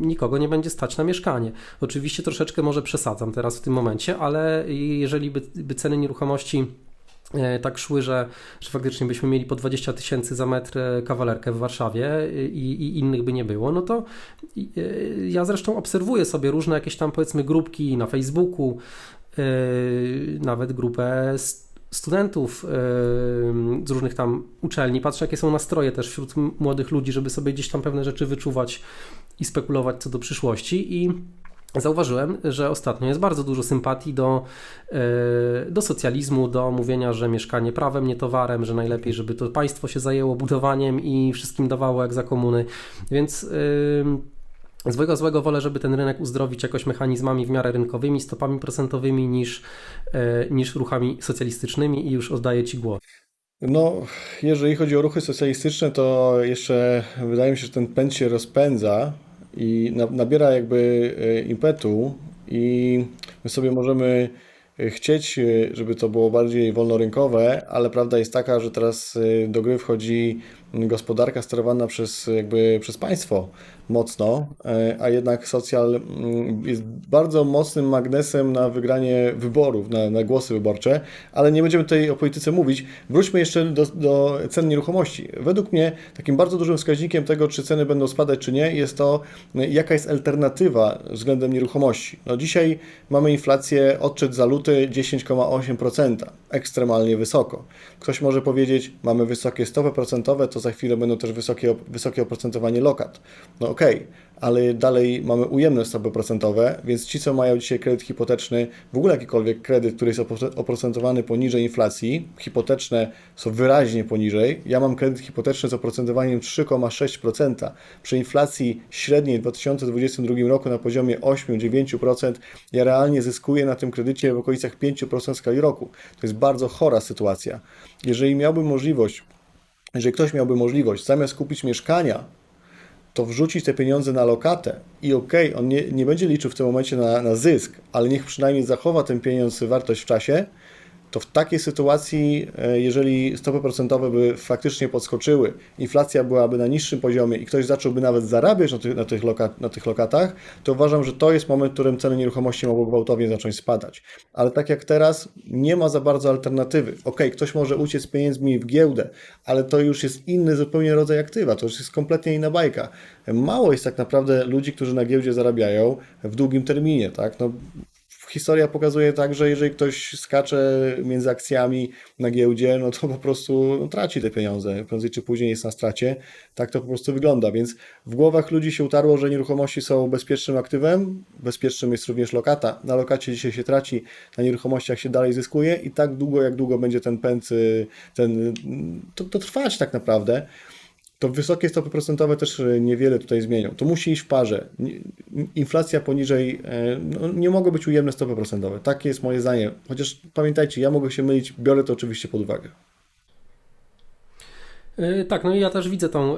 nikogo nie będzie stać na mieszkanie. Oczywiście troszeczkę może przesadzam teraz w tym momencie, ale jeżeli by, by ceny nieruchomości tak szły, że, że faktycznie byśmy mieli po 20 tysięcy za metr e, kawalerkę w Warszawie i, i, innych by nie było, no to e, ja zresztą obserwuję sobie różne jakieś tam powiedzmy grupki na Facebooku, nawet grupę studentów z różnych tam uczelni, patrzę jakie są nastroje też wśród młodych ludzi, żeby sobie gdzieś tam pewne rzeczy wyczuwać i spekulować co do przyszłości i Zauważyłem, że ostatnio jest bardzo dużo sympatii do, e, do socjalizmu, do mówienia, że mieszkanie prawem, nie towarem, że najlepiej, żeby to państwo się zajęło budowaniem i wszystkim dawało jak za komuny. Więc z złego złego wolę, żeby ten rynek uzdrowić jakoś mechanizmami w miarę rynkowymi, stopami procentowymi niż, e, niż ruchami socjalistycznymi i już oddaję Ci głos. No, jeżeli chodzi o ruchy socjalistyczne, to jeszcze wydaje mi się, że ten pęd się rozpędza i nabiera jakby e, impetu i my sobie możemy e, chcieć, e, żeby to było bardziej wolnorynkowe, ale prawda jest taka, że teraz do gry wchodzi gospodarka sterowana przez, jakby przez państwo mocno, e, a jednak socjal mm, jest bardzo mocnym magnesem na wygranie wyborów, na, na głosy wyborcze, ale nie będziemy tutaj o polityce mówić. Wróćmy jeszcze do, do cen nieruchomości. Według mnie takim bardzo dużym wskaźnikiem tego, czy ceny będą spadać, czy nie, jest to, jaka jest alternatywa względem nieruchomości. No dzisiaj mamy inflację odczyt za luty 10,8%, ekstremalnie wysoko. Ktoś może powiedzieć, mamy wysokie stopy procentowe, to za chwilę będą też wysokie, wysokie oprocentowanie lokat. No okay, ale dalej mamy ujemne stopy procentowe, więc ci, co mają dzisiaj kredyt hipoteczny, w ogóle jakikolwiek kredyt, który jest oprocentowany poniżej inflacji, hipoteczne są wyraźnie poniżej. Ja mam kredyt hipoteczny z oprocentowaniem 3,6%. Przy inflacji średniej w 2022 roku na poziomie 8-9%, ja realnie zyskuję na tym kredycie w okolicach 5% w skali roku. To jest bardzo chora sytuacja. Jeżeli miałbym możliwość jeżeli ktoś miałby możliwość zamiast kupić mieszkania, to wrzucić te pieniądze na lokatę i okej, okay, on nie, nie będzie liczył w tym momencie na, na zysk, ale niech przynajmniej zachowa ten pieniądz wartość w czasie, to w takiej sytuacji, e, jeżeli stopy procentowe by faktycznie podskoczyły, inflacja byłaby na niższym poziomie i ktoś zacząłby nawet zarabiać na tych, na tych, na tych lokatach, to uważam, że to jest moment, w którym ceny nieruchomości mogą gwałtownie zacząć spadać. Ale tak jak teraz, nie ma za bardzo alternatywy. Ok, ktoś może uciec pieniędzmi w giełdę, ale to już jest inny zupełnie rodzaj aktywa, to już jest kompletnie inna bajka. Mało jest tak naprawdę ludzi, którzy na giełdzie zarabiają w długim terminie, tak? No, historia pokazuje tak, że jeżeli ktoś skacze między akcjami na giełdzie, no to po prostu no, traci te pieniądze. Prędzej czy później jest na stracie. Tak to po prostu wygląda. Więc w głowach ludzi się utarło, że nieruchomości są bezpiecznym aktywem. Bezpiecznym jest również lokata. Na lokacie dzisiaj się traci, na nieruchomościach się dalej zyskuje i tak długo, jak długo będzie ten pęd, y, ten, to, to trwać tak naprawdę to wysokie stopy procentowe też e, niewiele tutaj zmienią. To musi iść w parze. Inflacja poniżej, e, no, nie mogą być ujemne stopy procentowe. Takie jest moje zdanie. Chociaż pamiętajcie, ja mogę się mylić, biorę to oczywiście pod uwagę. E, tak, no i ja też widzę tą,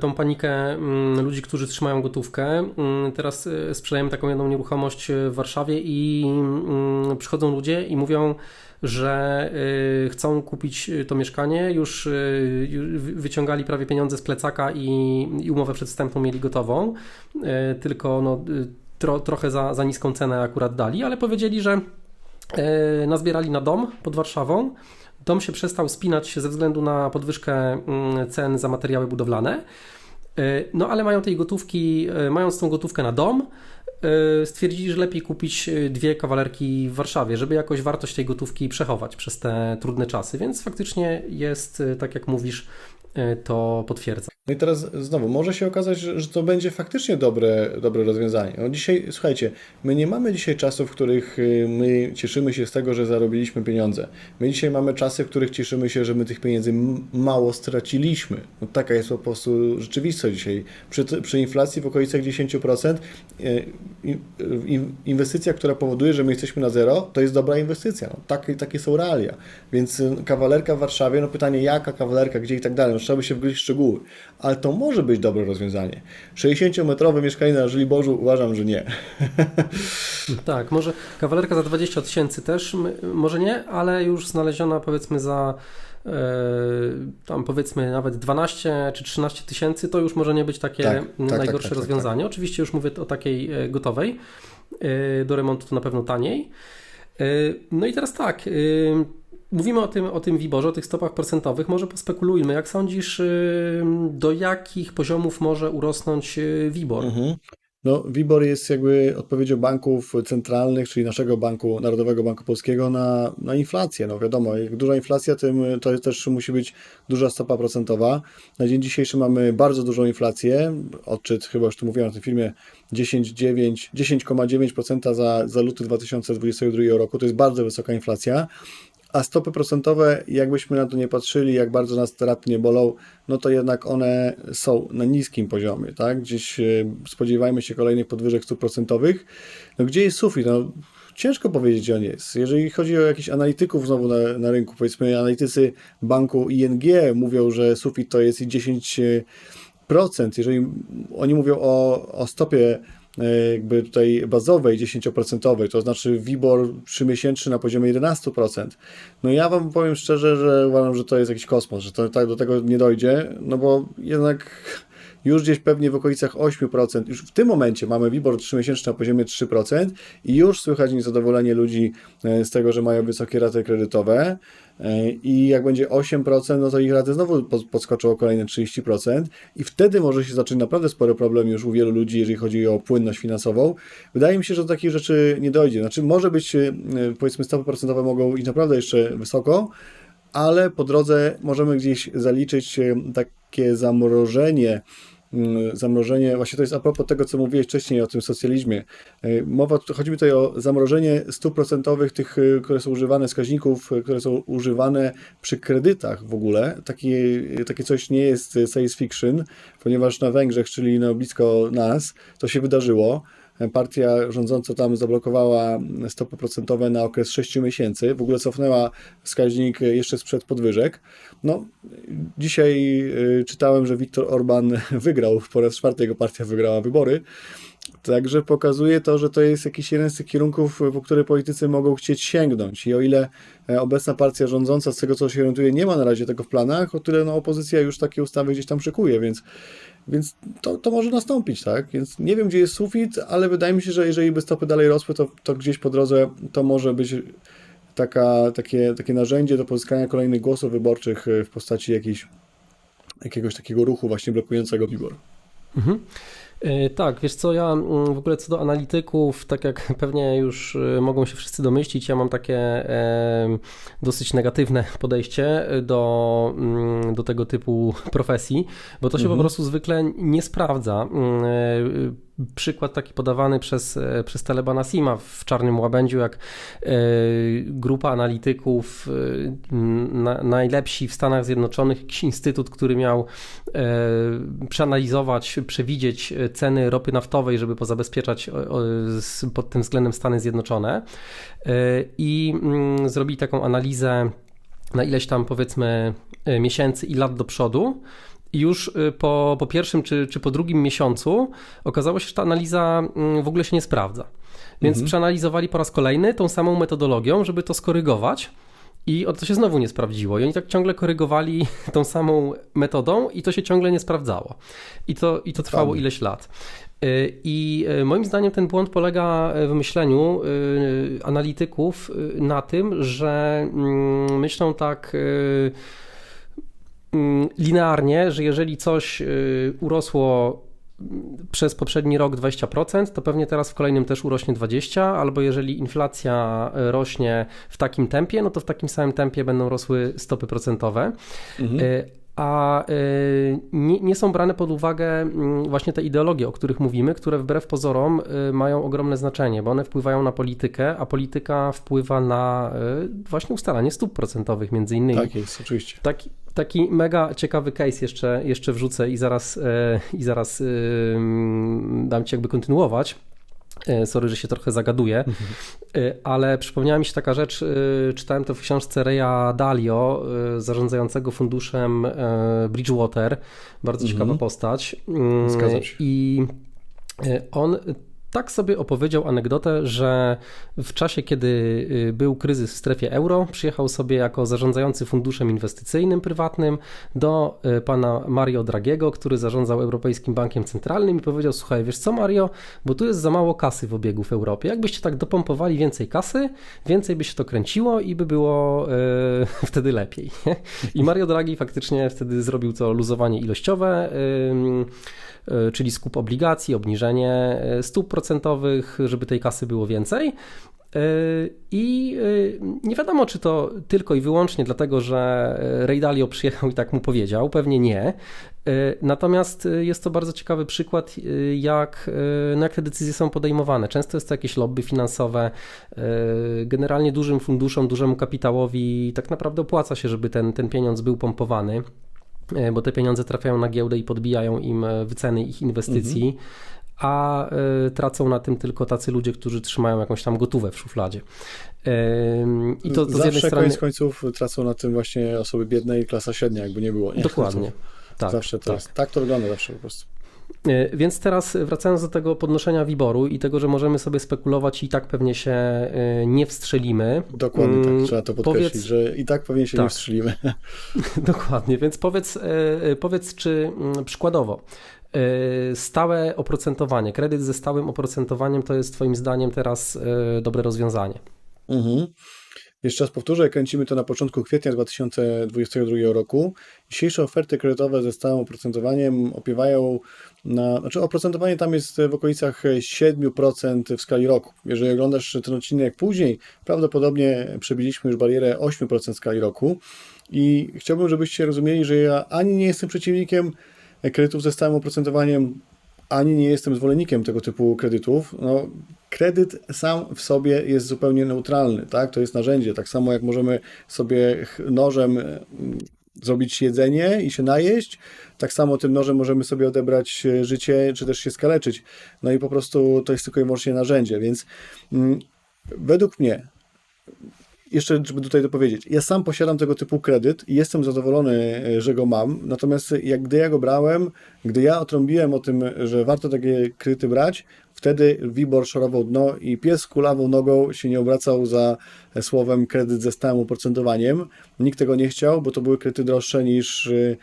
tą panikę mm, ludzi, którzy trzymają gotówkę. Mm, teraz sprzedajemy taką jedną nieruchomość w Warszawie i mm, przychodzą ludzie i mówią, że y, chcą kupić y, to mieszkanie, już y, wyciągali prawie pieniądze z plecaka i, umowę przedwstępną mieli gotową, tylko no, tro, trochę za, za niską cenę akurat dali, ale powiedzieli, że nazbierali na dom pod Warszawą. Dom się przestał spinać ze względu na podwyżkę mm, cen za materiały budowlane. No ale mają tej gotówki, mając tą gotówkę na dom, stwierdzili, że lepiej kupić e, dwie kawalerki w Warszawie, żeby jakoś wartość tej gotówki przechować przez te trudne czasy. Więc faktycznie jest, e, tak jak mówisz, to potwierdza. No i teraz znowu, może się okazać, że, że to będzie faktycznie dobre, dobre rozwiązanie. No dzisiaj, słuchajcie, my nie mamy dzisiaj czasów, w których y, my cieszymy się z tego, że zarobiliśmy pieniądze. My dzisiaj mamy czasy, w których cieszymy się, że my tych pieniędzy mało straciliśmy. No taka jest po prostu rzeczywistość dzisiaj. Przy, przy inflacji w okolicach 10% y, inwestycja, która powoduje, że my jesteśmy na zero, to jest dobra inwestycja. No, takie, takie są realia. Więc y, kawalerka w Warszawie, no pytanie jaka kawalerka, gdzie i tak dalej, no trzeba by się wgryźć w szczegóły ale to może być dobre rozwiązanie. 60-metrowe mieszkanie na Żoliborzu uważam, że nie. Tak, może kawalerka za 20 tysięcy też, może nie, ale już znaleziona powiedzmy za e, tam powiedzmy nawet 12 czy 13 tysięcy, to już może nie być takie Tak, tak, tak, najgorsze tak, tak, rozwiązanie. Oczywiście już mówię o takiej e, gotowej. E, Do remontu to na pewno taniej. No i teraz tak, mówimy o tym, o tym WIBORze, o tych stopach procentowych. Może pospekulujmy, jak sądzisz, e, do jakich poziomów może urosnąć e, WIBOR? Mhm. No, WIBOR jest jakby odpowiedzią banków centralnych, czyli naszego banku, Narodowego Banku Polskiego na, na inflację. No wiadomo, jak duża inflacja, tym to też musi być duża stopa procentowa. Na dzień dzisiejszy mamy bardzo dużą inflację. Odczyt, chyba już tu mówiłem na tym filmie, 10,9 10,9% za, za luty 2022 roku. To jest bardzo wysoka inflacja. A stopy procentowe, jakbyśmy na to nie patrzyli, jak bardzo nas te bolą, no to jednak one są na niskim poziomie, tak? Gdzieś e, spodziewajmy się kolejnych podwyżek stóp procentowych. No gdzie jest sufit? No, ciężko powiedzieć, gdzie on jest. Jeżeli chodzi o jakichś analityków znowu na, na rynku, powiedzmy analitycy banku ING mówią, że sufit to jest i 10%. Jeżeli oni mówią o, o stopie e, jakby tutaj bazowej 10%, to znaczy WIBOR 3-miesięczny na poziomie 11%. No ja Wam powiem szczerze, że uważam, że to jest jakiś kosmos, że to tak do tego nie dojdzie, no bo jednak już gdzieś pewnie w okolicach 8%, już w tym momencie mamy WIBOR 3-miesięczny na poziomie 3% i już słychać niezadowolenie ludzi e, z tego, że mają wysokie raty kredytowe e, i jak będzie 8%, no to ich raty znowu po- podskoczą o kolejne 30% i wtedy może się zacząć naprawdę spory problem już u wielu ludzi, jeżeli chodzi o płynność finansową. Wydaje mi się, że do takich rzeczy nie dojdzie. Znaczy może być, e, powiedzmy stopy procentowe mogą iść naprawdę jeszcze wysoko, ale po drodze możemy gdzieś zaliczyć e, takie zamrożenie, zamrożenie, właśnie to jest a propos tego, co mówiłeś wcześniej o tym socjalizmie. E, Mowa, chodzi mi tutaj o zamrożenie stóp procentowych tych, e, które są używane, wskaźników, e, które są używane przy kredytach w ogóle. Takie, takie coś nie jest science fiction, ponieważ na Węgrzech, czyli no blisko nas, to się wydarzyło. Partia rządząca tam zablokowała stopy procentowe na okres 6 miesięcy. W ogóle cofnęła wskaźnik jeszcze sprzed podwyżek. No, dzisiaj y, czytałem, że Viktor Orban (laughs) wygrał, po raz czwarty jego partia wygrała wybory. Także pokazuje to, że to jest jakiś jeden z tych kierunków, po który politycy mogą chcieć sięgnąć. I o ile e, obecna partia rządząca, z tego co się orientuje, nie ma na razie tego w planach, o tyle no, opozycja już takie ustawy gdzieś tam szykuje, więc, więc to, to może nastąpić, tak? Więc nie wiem, gdzie jest sufit, ale wydaje mi się, że jeżeli by stopy dalej rosły, to, to gdzieś po drodze to może być taka, takie, takie narzędzie do pozyskania kolejnych głosów wyborczych e, w postaci jakiejś, jakiegoś takiego ruchu właśnie blokującego WIBOR. Mhm. E, Tak, wiesz co, ja mm, w ogóle co do analityków, tak jak (laughs) pewnie już e, mogą się wszyscy domyślić, ja mam takie dosyć negatywne (laughs) podejście do, mm, do tego typu (laughs) profesji, bo to się po prostu zwykle nie sprawdza. Przykład taki podawany przez, e, przez Teleba Sima w Czarnym Łabędziu, jak e, grupa analityków, e, na, najlepsi w Stanach Zjednoczonych, jakiś instytut, który miał przeanalizować, przewidzieć ceny ropy naftowej, żeby pozabezpieczać pod tym względem Stany Zjednoczone. I mm, zrobili taką analizę na ileś tam powiedzmy miesięcy i lat do przodu. I już y, po, po pierwszym czy, czy po drugim miesiącu okazało się, że ta analiza mm, w ogóle się nie sprawdza. Więc przeanalizowali po raz kolejny tą samą metodologią, żeby to skorygować. I to się znowu nie sprawdziło. I oni tak ciągle korygowali (laughs) tą samą metodą, i to się ciągle nie sprawdzało. I to, i to trwało ileś lat. Y, I y, moim zdaniem ten błąd polega w myśleniu analityków na tym, że mm, myślą tak linearnie, że jeżeli coś y, urosło mm, przez poprzedni rok 20%, to pewnie teraz w kolejnym też urośnie 20%, albo jeżeli inflacja y, rośnie w takim tempie, no to w takim samym tempie będą rosły stopy procentowe. Y, A y, nie, nie są brane pod uwagę mm, właśnie te ideologie, o których mówimy, które wbrew pozorom y, mają ogromne znaczenie, bo one wpływają na politykę, a polityka wpływa na y, właśnie ustalanie stóp procentowych między innymi. Tak jest, oczywiście. Taki, taki mega ciekawy case jeszcze, jeszcze wrzucę i zaraz, i zaraz dam ci jakby kontynuować. E, sorry, że się trochę zagaduję, e, ale przypomniała mi się taka rzecz, e, czytałem to w książce Reya Dalio, zarządzającego funduszem Bridgewater, bardzo ciekawa Mhm. postać. Mm, Zgadzam się. I on tak sobie opowiedział anegdotę, że w czasie, kiedy y, był kryzys w strefie euro, przyjechał sobie jako zarządzający funduszem inwestycyjnym prywatnym do y, pana Mario Dragiego, który zarządzał Europejskim Bankiem Centralnym i powiedział: Słuchaj, wiesz co, Mario, bo tu jest za mało kasy w obiegu w Europie. Jakbyście tak dopompowali więcej kasy, więcej by się to kręciło i by było y, (laughs) wtedy lepiej. I Mario Draghi faktycznie wtedy zrobił to luzowanie ilościowe. Y, E, czyli skup obligacji, obniżenie e, stóp procentowych, żeby tej kasy było więcej. E, I nie wiadomo, czy to tylko i wyłącznie dlatego, że Ray Dalio przyjechał i tak mu powiedział, pewnie nie. Natomiast jest to bardzo ciekawy przykład, jak, no jak te decyzje są podejmowane. Często jest to jakieś lobby finansowe. Generalnie dużym funduszom, dużemu kapitałowi tak naprawdę opłaca się, żeby ten, ten pieniądz był pompowany. E, bo te pieniądze trafiają na giełdę i podbijają im e, wyceny ich inwestycji. Mhm a y, tracą na tym tylko tacy ludzie, którzy trzymają jakąś tam gotówę w szufladzie. Y, I to, to Zawsze z jednej strony... koniec końców tracą na tym właśnie osoby biedne i klasa średnia, jakby nie było. Nie? Dokładnie. tak, zawsze to tak. Jest, tak to wygląda zawsze po prostu. E, więc teraz wracając do tego podnoszenia wiboru i tego, że możemy sobie spekulować i tak pewnie się e, nie wstrzelimy. Dokładnie tak, mm, trzeba to podkreślić, powiedz... że i tak pewnie się tak. nie wstrzelimy. (laughs) Dokładnie, więc powiedz, e, powiedz czy mm, przykładowo, stałe oprocentowanie, kredyt ze stałym oprocentowaniem to jest Twoim zdaniem teraz dobre rozwiązanie? Mhm. Jeszcze raz powtórzę, kręcimy to na początku kwietnia 2022 roku. Dzisiejsze oferty kredytowe ze stałym oprocentowaniem opiewają na, znaczy oprocentowanie tam jest w okolicach 7% w skali roku. Jeżeli oglądasz ten odcinek później, prawdopodobnie przebiliśmy już barierę 8% w skali roku i chciałbym, żebyście rozumieli, że ja ani nie jestem przeciwnikiem kredytów ze stałym oprocentowaniem, ani nie jestem zwolennikiem tego typu kredytów. No, kredyt sam w sobie jest zupełnie neutralny, tak? To jest narzędzie. Tak samo jak możemy sobie nożem mm, zrobić jedzenie i się najeść, tak samo tym nożem możemy sobie odebrać e, życie, czy też się skaleczyć. No i po prostu to jest tylko i wyłącznie narzędzie, więc mm, według mnie jeszcze, żeby tutaj dopowiedzieć, ja sam posiadam tego typu kredyt i jestem zadowolony, e, że go mam. Natomiast jak gdy ja go brałem, gdy ja otrąbiłem o tym, że warto takie kredyty brać, Wtedy Wibor szorował dno i pies kulawą nogą się nie obracał za słowem kredyt ze stałym oprocentowaniem. Nikt tego nie chciał, bo to były kredyty droższe niż, y,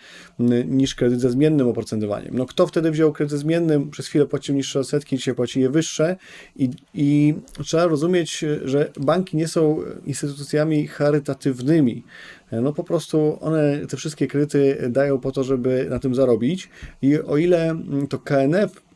niż kredyt ze zmiennym oprocentowaniem. No kto wtedy wziął kredyt ze zmiennym, przez chwilę płacił niższe odsetki, dzisiaj płaci je wyższe i, i trzeba rozumieć, że banki nie są instytucjami charytatywnymi. No po prostu one te wszystkie kredyty dają po to, żeby na tym zarobić i o ile to KNF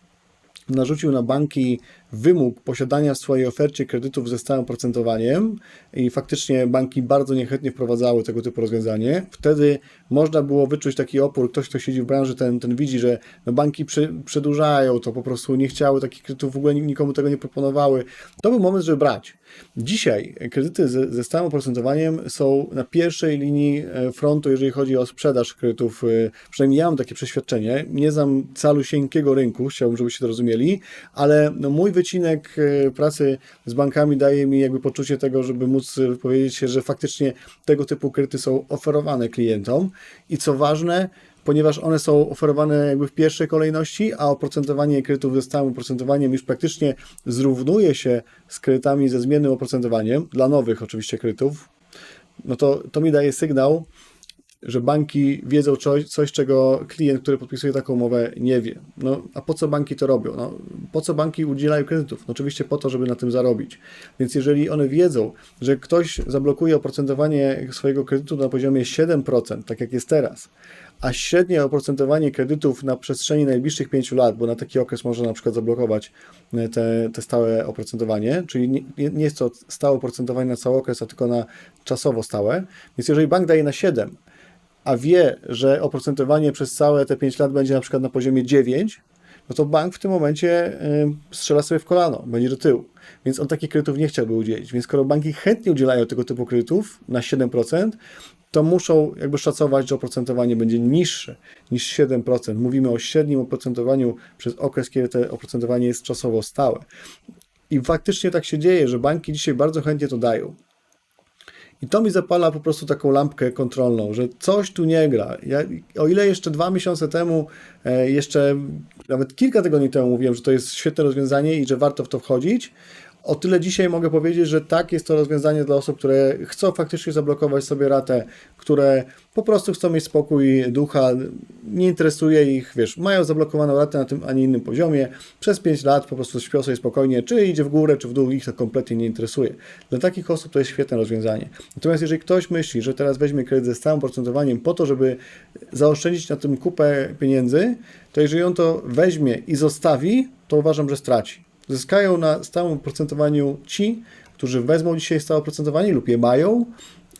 narzucił na banki wymóg posiadania w swojej ofercie kredytów ze stałym procentowaniem i faktycznie banki bardzo niechętnie wprowadzały tego typu rozwiązanie. Wtedy można było wyczuć taki opór, ktoś, kto siedzi w branży, ten, ten widzi, że no banki przy, przedłużają to, po prostu nie chciały takich kredytów, w ogóle nikomu tego nie proponowały. To był moment, żeby brać. Dzisiaj kredyty ze, ze stałym oprocentowaniem są na pierwszej linii e, frontu, jeżeli chodzi o sprzedaż kredytów. E, przynajmniej ja mam takie przeświadczenie. Nie znam calusieńkiego rynku, chciałbym, żebyście to rozumieli, ale no mój wycinek e, pracy z bankami daje mi jakby poczucie tego, żeby móc powiedzieć się, że faktycznie tego typu kredyty są oferowane klientom. I co ważne, ponieważ one są oferowane jakby w pierwszej kolejności, a oprocentowanie kredytów ze stałym oprocentowaniem już praktycznie zrównuje się z kredytami ze zmiennym oprocentowaniem, dla nowych oczywiście kredytów, no to, to mi daje sygnał, że banki wiedzą coś, coś, czego klient, który podpisuje taką umowę, nie wie. No, a po co banki to robią? No, po co banki udzielają kredytów? No, oczywiście po to, żeby na tym zarobić. Więc jeżeli one wiedzą, że ktoś zablokuje oprocentowanie swojego kredytu na poziomie 7%, tak jak jest teraz, a średnie oprocentowanie kredytów na przestrzeni najbliższych 5 lat, bo na taki okres można na przykład zablokować e, te, te stałe oprocentowanie, czyli nie, nie jest to stałe oprocentowanie na cały okres, a tylko na czasowo stałe. Więc jeżeli bank daje na 7, a wie, że oprocentowanie przez całe te 5 lat będzie na przykład na poziomie 9, no to bank w tym momencie strzela sobie w kolano, będzie do tyłu. Więc on takich kredytów nie chciałby udzielić. Więc skoro banki chętnie udzielają tego typu kredytów na 7%, to muszą jakby szacować, że oprocentowanie będzie niższe niż 7%. Mówimy o średnim oprocentowaniu przez okres, kiedy to oprocentowanie jest czasowo stałe. I faktycznie tak się dzieje, że banki dzisiaj bardzo chętnie to dają. I to mi zapala po prostu taką lampkę kontrolną, że coś tu nie gra. Ja, o ile jeszcze dwa miesiące temu, e, jeszcze nawet kilka tygodni temu mówiłem, że to jest świetne rozwiązanie i że warto w to wchodzić, o tyle dzisiaj mogę powiedzieć, że tak jest to rozwiązanie dla osób, które chcą faktycznie zablokować sobie ratę, które po prostu chcą mieć spokój ducha, nie interesuje ich, wiesz, mają zablokowaną ratę na tym, a nie innym poziomie, przez 5 lat po prostu śpią sobie spokojnie, czy idzie w górę, czy w dół, ich to kompletnie nie interesuje. Dla takich osób to jest świetne rozwiązanie. Natomiast jeżeli ktoś myśli, że teraz weźmie kredyt ze stałym procentowaniem po to, żeby zaoszczędzić na tym kupę pieniędzy, to jeżeli on to weźmie i zostawi, to uważam, że straci. Zyskają na stałym procentowaniu ci, którzy wezmą dzisiaj stałe oprocentowanie lub je mają,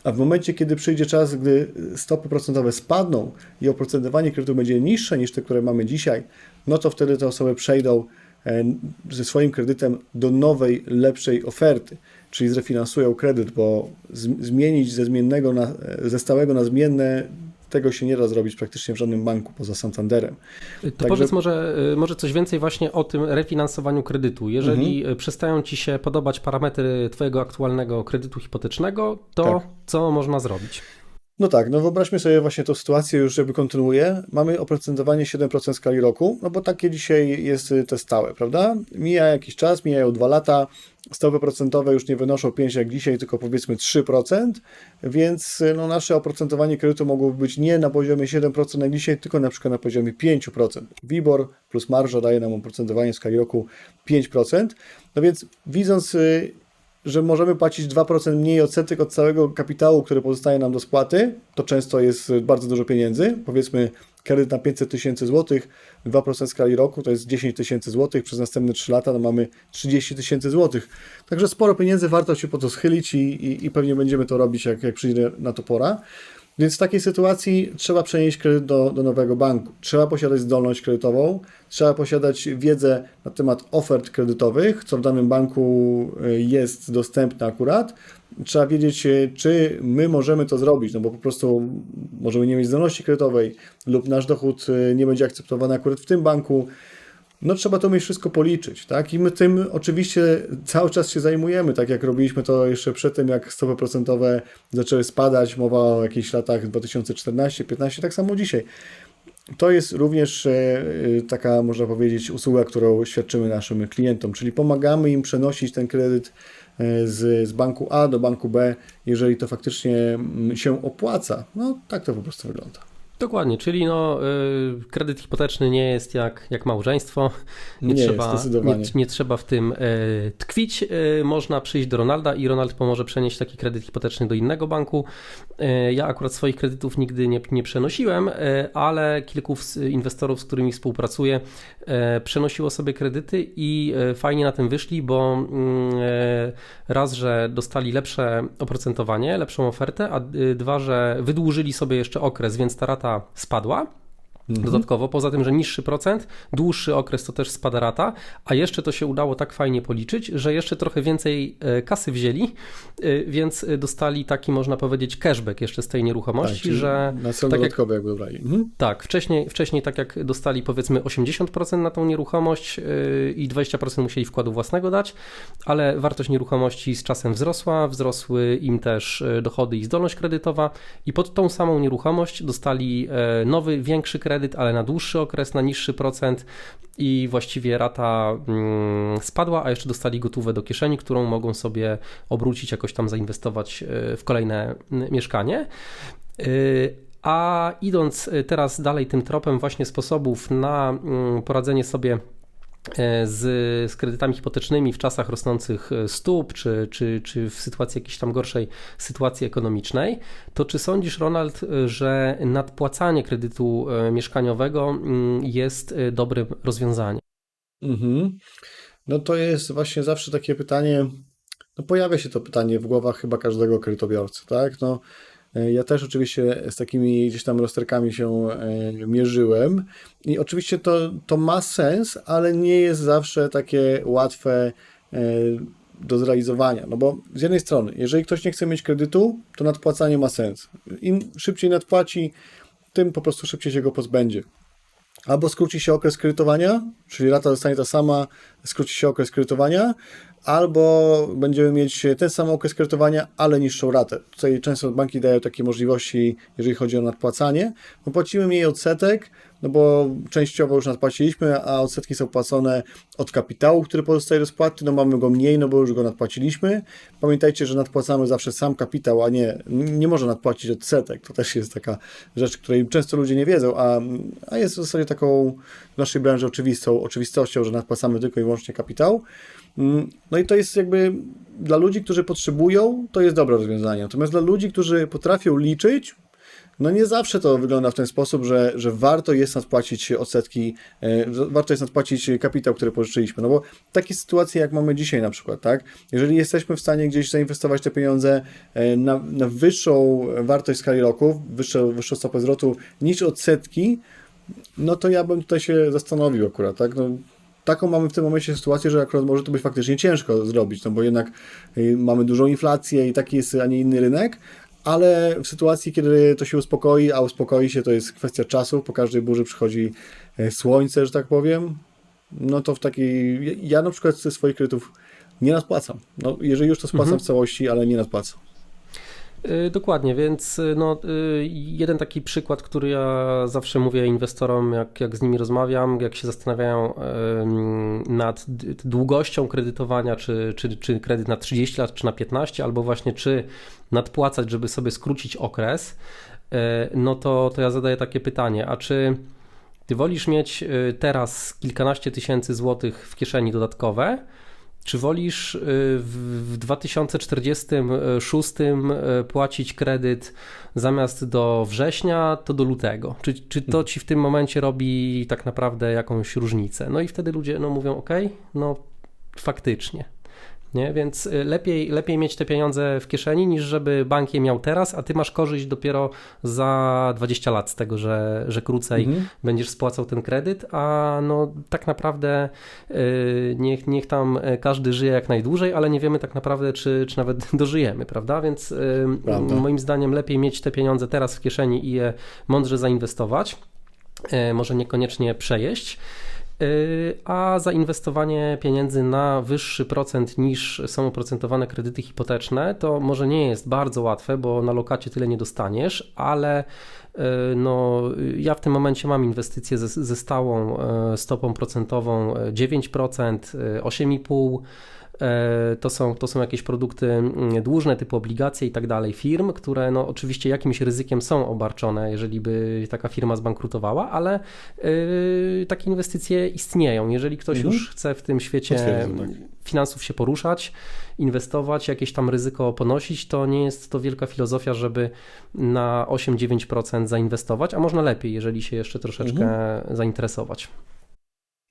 a w momencie, kiedy przyjdzie czas, gdy stopy procentowe spadną i oprocentowanie kredytu będzie niższe niż te, które mamy dzisiaj, no to wtedy te osoby przejdą e, ze swoim kredytem do nowej, lepszej oferty, czyli zrefinansują kredyt, bo zmienić ze zmiennego na, e, ze stałego na zmienne tego się nie da zrobić praktycznie w żadnym banku poza Santanderem. To Także... powiedz może, y, może coś więcej właśnie o tym refinansowaniu kredytu. Jeżeli mhm. przestają Ci się podobać parametry Twojego aktualnego kredytu hipotecznego, to tak. co można zrobić? No tak, no wyobraźmy sobie właśnie tą sytuację, już jakby kontynuuję. Mamy oprocentowanie 7% skali roku, no bo takie dzisiaj jest y, te stałe, prawda? Mija jakiś czas, mijają dwa lata, stopy procentowe już nie wynoszą 5 jak dzisiaj, tylko powiedzmy 3%, więc y, no, nasze oprocentowanie kredytu mogłoby być nie na poziomie 7% jak dzisiaj, tylko na przykład na poziomie 5%. WIBOR plus marża daje nam oprocentowanie w skali roku 5%. No więc widząc y, że możemy płacić 2% mniej odsetek od całego kapitału, który pozostaje nam do spłaty. To często jest bardzo dużo pieniędzy. Powiedzmy, kredyt na 500 tysięcy złotych, 2% skali roku to jest 10 tysięcy złotych, przez następne 3 lata no mamy 30 tysięcy złotych. Także sporo pieniędzy, warto się po to schylić i, i, i pewnie będziemy to robić, jak, jak przyjdzie na to pora. Więc w takiej sytuacji trzeba przenieść kredyt do, do nowego banku. Trzeba posiadać zdolność kredytową, trzeba posiadać wiedzę na temat ofert kredytowych, co w danym banku y, jest dostępne akurat. Trzeba wiedzieć, y, czy my możemy to zrobić, no bo po prostu możemy nie mieć zdolności kredytowej lub nasz dochód y, nie będzie akceptowany akurat w tym banku no trzeba to mieć wszystko policzyć, tak? I my tym oczywiście cały czas się zajmujemy, tak jak robiliśmy to jeszcze przed tym, jak stopy procentowe zaczęły spadać, mowa o jakichś latach 2014-15, tak samo dzisiaj. To jest również e, taka, można powiedzieć, usługa, którą świadczymy naszym klientom, czyli pomagamy im przenosić ten kredyt e, z, z banku A do banku B, jeżeli to faktycznie mm, się opłaca. No tak to po prostu wygląda. Dokładnie, czyli no, y, kredyt hipoteczny nie jest jak, jak małżeństwo. Nie, nie trzeba, nie, nie, trzeba w tym y, tkwić. Y, można przyjść do Ronalda i Ronald pomoże przenieść taki kredyt hipoteczny do innego banku. Ja akurat swoich kredytów nigdy nie, nie przenosiłem, ale kilku inwestorów, z którymi współpracuję, przenosiło sobie kredyty i fajnie na tym wyszli, bo mm, raz, że dostali lepsze oprocentowanie, lepszą ofertę, a dwa, że wydłużyli sobie jeszcze okres, więc ta rata spadła. Mhm. Dodatkowo, poza tym, że niższy procent, dłuższy okres to też spada rata, a jeszcze to się udało tak fajnie policzyć, że jeszcze trochę więcej e, kasy wzięli, e, więc dostali taki, można powiedzieć, cashback jeszcze z tej nieruchomości, tak, że. Na cel tak dodatkowy, jak, jakby brali. Mhm. Tak, wcześniej, wcześniej, tak jak dostali powiedzmy 80% na tą nieruchomość e, i 20% musieli wkładu własnego dać, ale wartość nieruchomości z czasem wzrosła, wzrosły im też dochody i zdolność kredytowa, i pod tą samą nieruchomość dostali nowy, większy kredyt kredyt, ale na dłuższy okres, na niższy procent i właściwie rata mm, spadła, a jeszcze dostali gotówę do kieszeni, którą mogą sobie obrócić, jakoś tam zainwestować e, w kolejne mieszkanie. E, a idąc e, teraz dalej tym tropem właśnie sposobów na mm, poradzenie sobie z, z kredytami hipotecznymi w czasach rosnących e, stóp, czy, czy, czy w sytuacji jakiejś tam gorszej sytuacji ekonomicznej, to czy sądzisz, Ronald, e, że nadpłacanie kredytu mieszkaniowego jest dobrym rozwiązaniem? Mhm. No to jest właśnie zawsze takie pytanie, no pojawia się to pytanie w głowach chyba każdego kredytobiorcy, tak? No, E, ja też oczywiście z takimi gdzieś tam rozterkami się e, mierzyłem i oczywiście to, to ma sens, ale nie jest zawsze takie łatwe e, do zrealizowania. No bo z jednej strony, jeżeli ktoś nie chce mieć kredytu, to nadpłacanie ma sens. Im szybciej nadpłaci, tym po prostu szybciej się go pozbędzie. Albo skróci się okres kredytowania, czyli rata zostanie ta sama, skróci się okres kredytowania, albo będziemy mieć ten sam okres kredytowania, ale niższą ratę. Tutaj często banki dają takie możliwości, jeżeli chodzi o nadpłacanie. No płacimy mniej odsetek, no bo częściowo już nadpłaciliśmy, a odsetki są płacone od kapitału, który pozostaje do spłaty, no mamy go mniej, no bo już go nadpłaciliśmy. Pamiętajcie, że nadpłacamy zawsze sam kapitał, a nie, nie można nadpłacić odsetek. To też jest taka rzecz, której często ludzie nie wiedzą, a, a jest w zasadzie taką w naszej branży oczywistą, oczywistością, że nadpłacamy tylko i wyłącznie kapitał. No i to jest jakby dla ludzi, którzy potrzebują, to jest dobre rozwiązanie. Natomiast dla ludzi, którzy potrafią liczyć, no nie zawsze to wygląda w ten sposób, że, że warto jest nadpłacić odsetki, e, warto jest nadpłacić kapitał, który pożyczyliśmy. No bo takie sytuacje, jak mamy dzisiaj na przykład, tak? Jeżeli jesteśmy w stanie gdzieś zainwestować te pieniądze e, na, na wyższą wartość skali roku, wyższą, wyższą stopę zwrotu niż odsetki, no to ja bym tutaj się zastanowił akurat, tak? No, taką mamy w tym momencie sytuację, że akurat może to być faktycznie ciężko zrobić, no bo jednak y, mamy dużą inflację i taki jest, a nie inny rynek, ale w sytuacji, kiedy to się uspokoi, a uspokoi się, to jest kwestia czasu, po każdej burzy przychodzi e, słońce, że tak powiem, no to w takiej, ja na przykład ze swoich kredytów nie nadpłacam. No, jeżeli już to spłacam mhm. w całości, ale nie nadpłacam. Y, dokładnie, więc y, no, y, jeden taki przykład, który ja zawsze mówię inwestorom, jak, jak z nimi rozmawiam, jak się zastanawiają nad długością kredytowania, czy, czy, czy kredyt na 30 lat, czy na 15, albo właśnie czy nadpłacać, żeby sobie skrócić okres, no to, to ja zadaję takie pytanie, a czy ty wolisz mieć teraz kilkanaście tysięcy złotych w kieszeni dodatkowe, czy wolisz y, w 2046 y, płacić kredyt zamiast do września, to do lutego? Czy, czy to ci w tym momencie robi tak naprawdę jakąś różnicę? No i wtedy ludzie no, mówią: OK, no faktycznie nie? Więc y, lepiej, lepiej mieć te pieniądze w kieszeni, niż żeby bank je miał teraz, a ty masz korzyść dopiero za 20 lat z tego, że, że krócej mhm. będziesz spłacał ten kredyt, a no tak naprawdę yy, niech, niech tam y, każdy żyje jak najdłużej, ale nie wiemy tak naprawdę, czy, czy nawet (laughs) dożyjemy, prawda? Więc yy, moim zdaniem lepiej mieć te pieniądze teraz w kieszeni i je mądrze zainwestować, może niekoniecznie przejeść. Y, a zainwestowanie pieniędzy na wyższy procent niż są oprocentowane kredyty hipoteczne, to może nie jest bardzo łatwe, bo na lokacie tyle nie dostaniesz, ale y, no, ja w tym momencie mam inwestycje ze, ze stałą y, stopą procentową 9%, 8,5%. E, to są, to są jakieś produkty mm, dłużne typu obligacje i tak dalej firm, które no oczywiście jakimś ryzykiem są obarczone, jeżeli by taka firma zbankrutowała, ale yy, takie inwestycje istnieją. Jeżeli ktoś mhm. już chce w tym świecie tak. finansów się poruszać, inwestować, jakieś tam ryzyko ponosić, to nie jest to wielka filozofia, żeby na 8-9% zainwestować, a można lepiej, jeżeli się jeszcze troszeczkę mhm. zainteresować.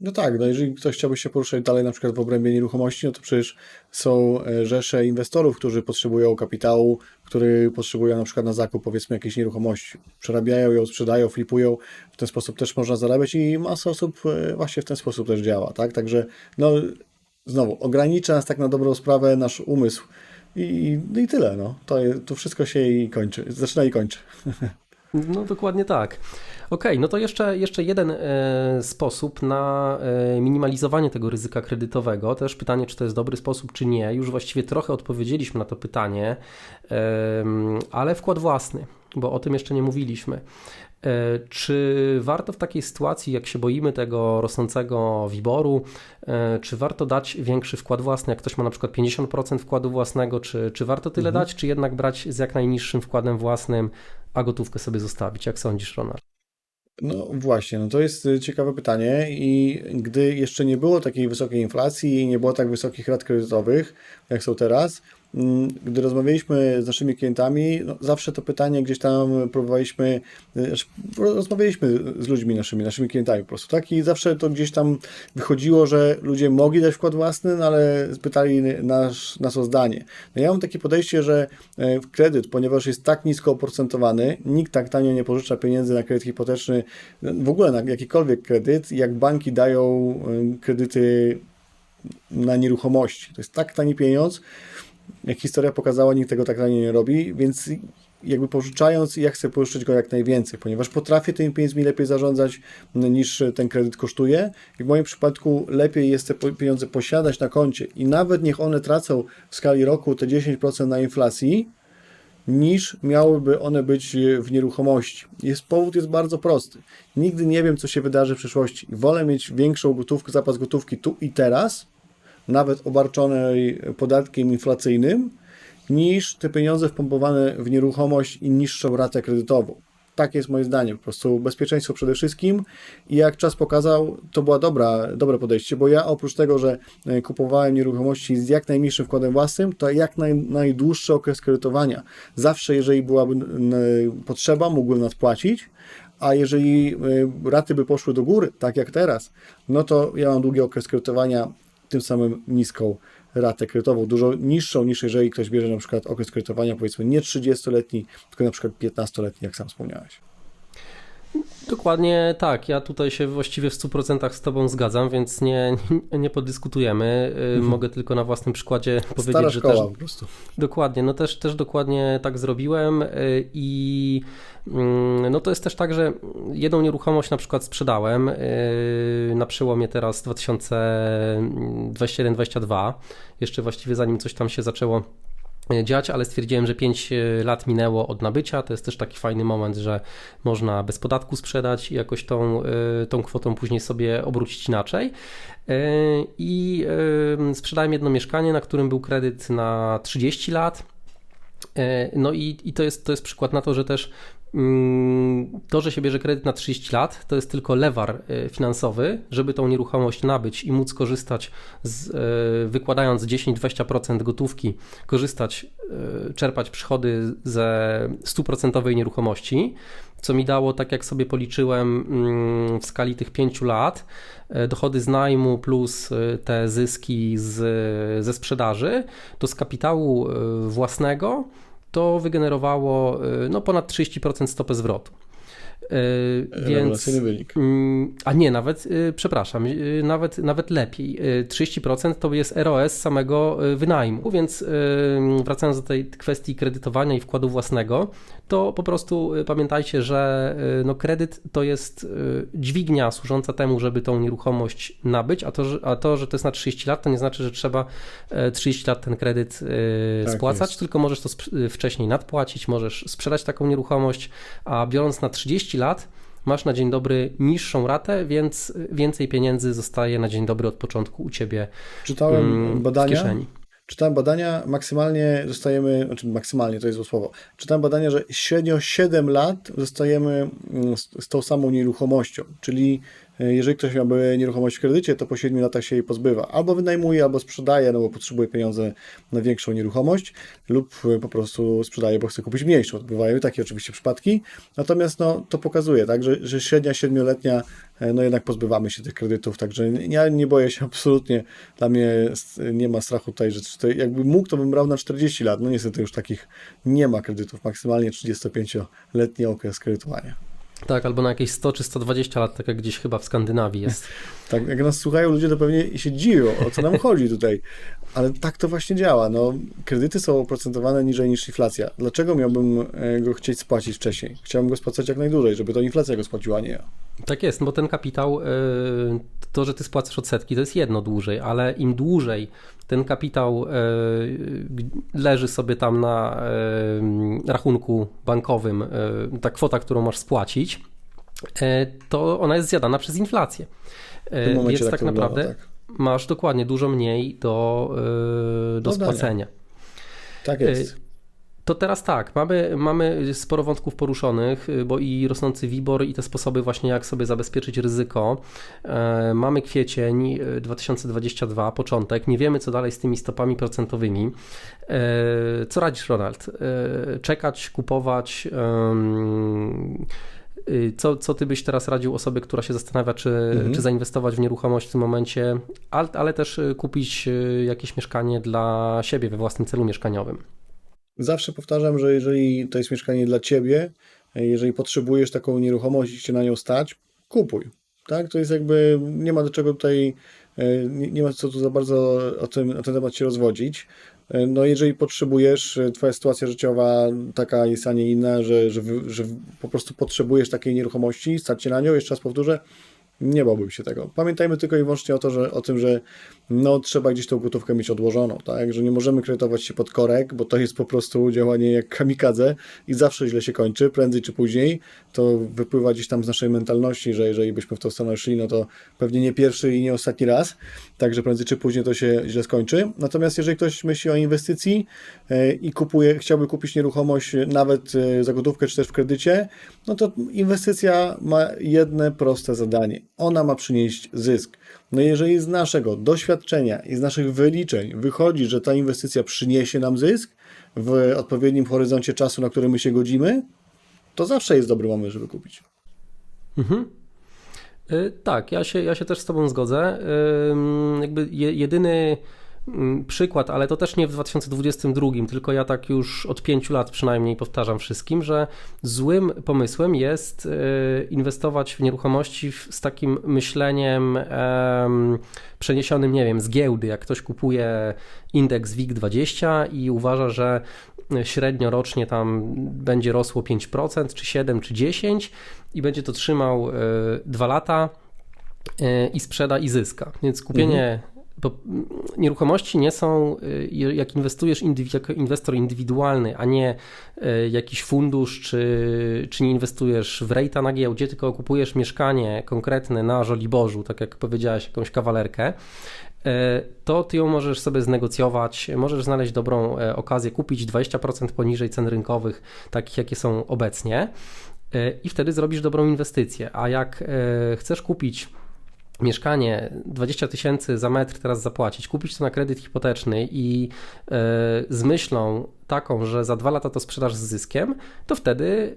No tak, no jeżeli ktoś chciałby się poruszać dalej na przykład w obrębie nieruchomości, no to przecież są e, rzesze inwestorów, którzy potrzebują kapitału, który potrzebują na przykład na zakup powiedzmy jakiejś nieruchomości. Przerabiają ją, sprzedają, flipują, w ten sposób też można zarabiać i masa osób e, właśnie w ten sposób też działa, tak? Także no znowu, ogranicza nas tak na dobrą sprawę nasz umysł i, no i tyle, no. To, to wszystko się i kończy, zaczyna i kończy. (laughs) No dokładnie tak. OK, no to jeszcze, jeszcze jeden e, sposób na e, minimalizowanie tego ryzyka kredytowego. Też pytanie, czy to jest dobry sposób, czy nie. Już właściwie trochę odpowiedzieliśmy na to pytanie, e, ale wkład własny, bo o tym jeszcze nie mówiliśmy. E, czy warto w takiej sytuacji, jak się boimy tego rosnącego wiboru, e, czy warto dać większy wkład własny, jak ktoś ma na przykład 50% wkładu własnego, czy, czy warto tyle mhm. dać, czy jednak brać z jak najniższym wkładem własnym, a gotówkę sobie zostawić? Jak sądzisz, Ronald? No właśnie, no to jest y, ciekawe pytanie i gdy jeszcze nie było takiej wysokiej inflacji i nie było tak wysokich rat kredytowych, jak są teraz, gdy rozmawialiśmy z naszymi klientami, no zawsze to pytanie gdzieś tam próbowaliśmy, y, znaczy, rozmawialiśmy z ludźmi naszymi, naszymi klientami po prostu, tak? I zawsze to gdzieś tam wychodziło, że ludzie mogli dać wkład własny, no ale pytali nas, nas o zdanie. No ja mam takie podejście, że e, kredyt, ponieważ jest tak nisko oprocentowany, nikt tak tanio nie pożycza pieniędzy na kredyt hipoteczny, w ogóle na jakikolwiek kredyt, jak banki dają kredyty na nieruchomości. To jest tak tani pieniądz, jak historia pokazała, nikt tego tak nie robi, więc jakby pożyczając, ja chcę pożyczyć go jak najwięcej, ponieważ potrafię tymi pieniędzmi lepiej zarządzać niż ten kredyt kosztuje. I w moim przypadku lepiej jest te pieniądze posiadać na koncie i nawet niech one tracą w skali roku te 10% na inflacji, niż miałyby one być w nieruchomości. Jest, powód jest bardzo prosty. Nigdy nie wiem, co się wydarzy w przyszłości. Wolę mieć większą gotówkę, zapas gotówki tu i teraz, nawet obarczonej podatkiem inflacyjnym, niż te pieniądze wpompowane w nieruchomość i niższą ratę kredytową. Tak jest moje zdanie. Po prostu bezpieczeństwo przede wszystkim i jak czas pokazał, to była dobra, dobre podejście, bo ja oprócz tego, że e, kupowałem nieruchomości z jak najmniejszym wkładem własnym, to jak naj, najdłuższy okres kredytowania. Zawsze, jeżeli byłaby potrzeba, mógłbym nadpłacić, a jeżeli e, raty by poszły do góry, tak jak teraz, no to ja mam długi okres kredytowania, tym samym niską ratę kredytową, dużo niższą niż jeżeli ktoś bierze na przykład okres kredytowania powiedzmy nie 30-letni, tylko na przykład 15-letni, jak sam wspomniałeś. Dokładnie tak. Ja tutaj się właściwie w 100% z Tobą zgadzam, więc nie, nie podyskutujemy. Y, mhm. Mogę tylko na własnym przykładzie Stara powiedzieć, że też. po prostu. Dokładnie, no też, też dokładnie tak zrobiłem y, i mm, no to jest też tak, że jedną nieruchomość na przykład sprzedałem y, na przełomie teraz 2021-2022, jeszcze właściwie zanim coś tam się zaczęło dziać, ale stwierdziłem, że 5 e, lat minęło od nabycia. To jest też taki fajny moment, że można bez podatku sprzedać i jakoś tą, e, tą kwotą później sobie obrócić inaczej. I sprzedałem jedno mieszkanie, na którym był kredyt na 30 lat. No i, i to, jest, to jest przykład na to, że też to, że się bierze kredyt na 30 lat, to jest tylko lewar e, finansowy, żeby tą nieruchomość nabyć i móc korzystać, z, e, wykładając 10-20% gotówki, korzystać, e, czerpać przychody ze 100% nieruchomości, co mi dało, tak jak sobie policzyłem mm, w skali tych 5 lat, dochody z najmu plus te zyski z, ze sprzedaży, to z kapitału własnego to wygenerowało y, no, ponad 30% stopę zwrotu. Yy, więc, wynik. Mm, a nie, nawet, yy, przepraszam, nawet, nawet lepiej. 30% to jest ROS samego wynajmu, więc wracając do tej kwestii kredytowania i wkładu własnego, to po prostu pamiętajcie, że no kredyt to jest dźwignia służąca temu, żeby tą nieruchomość nabyć, a to, że, a to, że to jest na 30 lat, to nie znaczy, że trzeba 30 lat ten kredyt tak spłacać, jest. tylko możesz to wcześniej nadpłacić, możesz sprzedać taką nieruchomość, a biorąc na 30 30 lat. Masz na dzień dobry niższą ratę, więc więcej pieniędzy zostaje na dzień dobry od początku u ciebie Czytałem mm, badania, w kieszeni. Czytałem badania, maksymalnie zostajemy, znaczy maksymalnie to jest złe słowo, czytałem badania, że średnio 7 lat zostajemy mm, z, z tą samą nieruchomością, czyli jeżeli ktoś miałby nieruchomość w kredycie, to po 7 latach się jej pozbywa. Albo wynajmuje, albo sprzedaje, no bo potrzebuje pieniądze na większą nieruchomość, lub e, po prostu sprzedaje, bo chce kupić mniejszą. Bywają takie oczywiście przypadki. Natomiast no, to pokazuje, tak, że, że średnia 7-letnia, e, no jednak pozbywamy się tych kredytów, także ja nie boję się (laughs) absolutnie. Dla mnie nie ma strachu tutaj, że jakby mógł, to bym brał na 40 lat. No niestety już takich nie ma kredytów, maksymalnie 35-letni okres kredytowania. Tak, albo na jakieś 100 czy 120 lat, tak jak gdzieś chyba w Skandynawii jest. Tak, jak nas słuchają ludzie, to pewnie się dziwią, o co nam chodzi tutaj. Ale tak to właśnie działa. No, kredyty są oprocentowane niżej niż inflacja. Dlaczego miałbym e, go chcieć spłacić wcześniej? Chciałbym go spłacać jak najdłużej, żeby to inflacja go spłaciła, nie ja. Tak jest, bo ten kapitał, e, to, że ty spłacasz odsetki, to jest jedno dłużej, ale im dłużej ten kapitał e, leży sobie tam na rachunku bankowym, ta kwota, którą masz spłacić, to ona jest zjadana przez inflację. Więc tak, tak naprawdę wygląda, tak? Masz dokładnie dużo mniej do, yy, do spłacenia. Tak jest. Yy, to teraz tak, mamy, mamy sporo wątków poruszonych, yy, bo i rosnący WIBOR i te sposoby właśnie jak sobie zabezpieczyć ryzyko. Mamy kwiecień 2022, początek, nie wiemy co dalej z tymi stopami procentowymi. Co radzisz Ronald? Czekać, kupować? Y, co, co ty byś teraz radził osobie, która się zastanawia, czy, mhm. czy zainwestować w nieruchomość w tym momencie, ale, ale też y, kupić y, jakieś mieszkanie dla siebie we własnym celu mieszkaniowym? Zawsze powtarzam, że jeżeli to jest mieszkanie dla ciebie, jeżeli potrzebujesz taką nieruchomość i się na nią stać, kupuj. Tak? To jest jakby, nie ma do czego tutaj, nie, nie ma co tu za bardzo o, tym, o ten temat się rozwodzić. No jeżeli potrzebujesz, twoja sytuacja życiowa taka jest, a nie inna, że, że, że po prostu potrzebujesz takiej nieruchomości, stać się na nią, jeszcze raz powtórzę, nie bałbym się tego. Pamiętajmy tylko i wyłącznie o, to, że, o tym, że no, trzeba gdzieś tą gotówkę mieć odłożoną, tak? Że nie możemy kredytować się pod korek, bo to jest po prostu działanie jak kamikadze i zawsze źle się kończy, prędzej czy później. To wypływa gdzieś tam z naszej mentalności, że jeżeli byśmy w tą stronę szli, no to pewnie nie pierwszy i nie ostatni raz, także prędzej czy później to się źle skończy. Natomiast jeżeli ktoś myśli o inwestycji e, i kupuje, chciałby kupić nieruchomość nawet e, za gotówkę czy też w kredycie, no to inwestycja ma jedne proste zadanie. Ona ma przynieść zysk. No jeżeli z naszego doświadczenia i z naszych wyliczeń wychodzi, że ta inwestycja przyniesie nam zysk w odpowiednim horyzoncie czasu, na który my się godzimy, to zawsze jest dobry moment, żeby kupić. Mhm. Y, tak, ja się, ja się też z Tobą zgodzę. Jakby jedyny przykład, ale to też nie w 2022, tylko ja tak już od pięciu lat przynajmniej powtarzam wszystkim, że złym pomysłem jest e, inwestować w nieruchomości z takim myśleniem przeniesionym, nie wiem, z giełdy. Jak ktoś kupuje indeks WIG20 i uważa, że średnio rocznie tam będzie rosło 5%, czy 7, czy 10 i będzie to trzymał 2 e, lata e, i sprzeda i zyska. Więc kupienie mhm bo nieruchomości nie są, y, jak inwestujesz jako inwestor indywidualny, a nie y, jakiś fundusz, czy, czy nie inwestujesz w rejta na giełdzie, tylko kupujesz mieszkanie konkretne na Żoliborzu, tak jak powiedziałeś, jakąś kawalerkę, y, to ty ją możesz sobie znegocjować, możesz znaleźć dobrą e, okazję, kupić 20% poniżej cen rynkowych, takich jakie są obecnie i wtedy zrobisz dobrą inwestycję. A jak e, chcesz kupić mieszkanie 20 tysięcy za metr teraz zapłacić, kupić to na kredyt hipoteczny i yy, z myślą taką, że za dwa lata to sprzedasz z zyskiem, to wtedy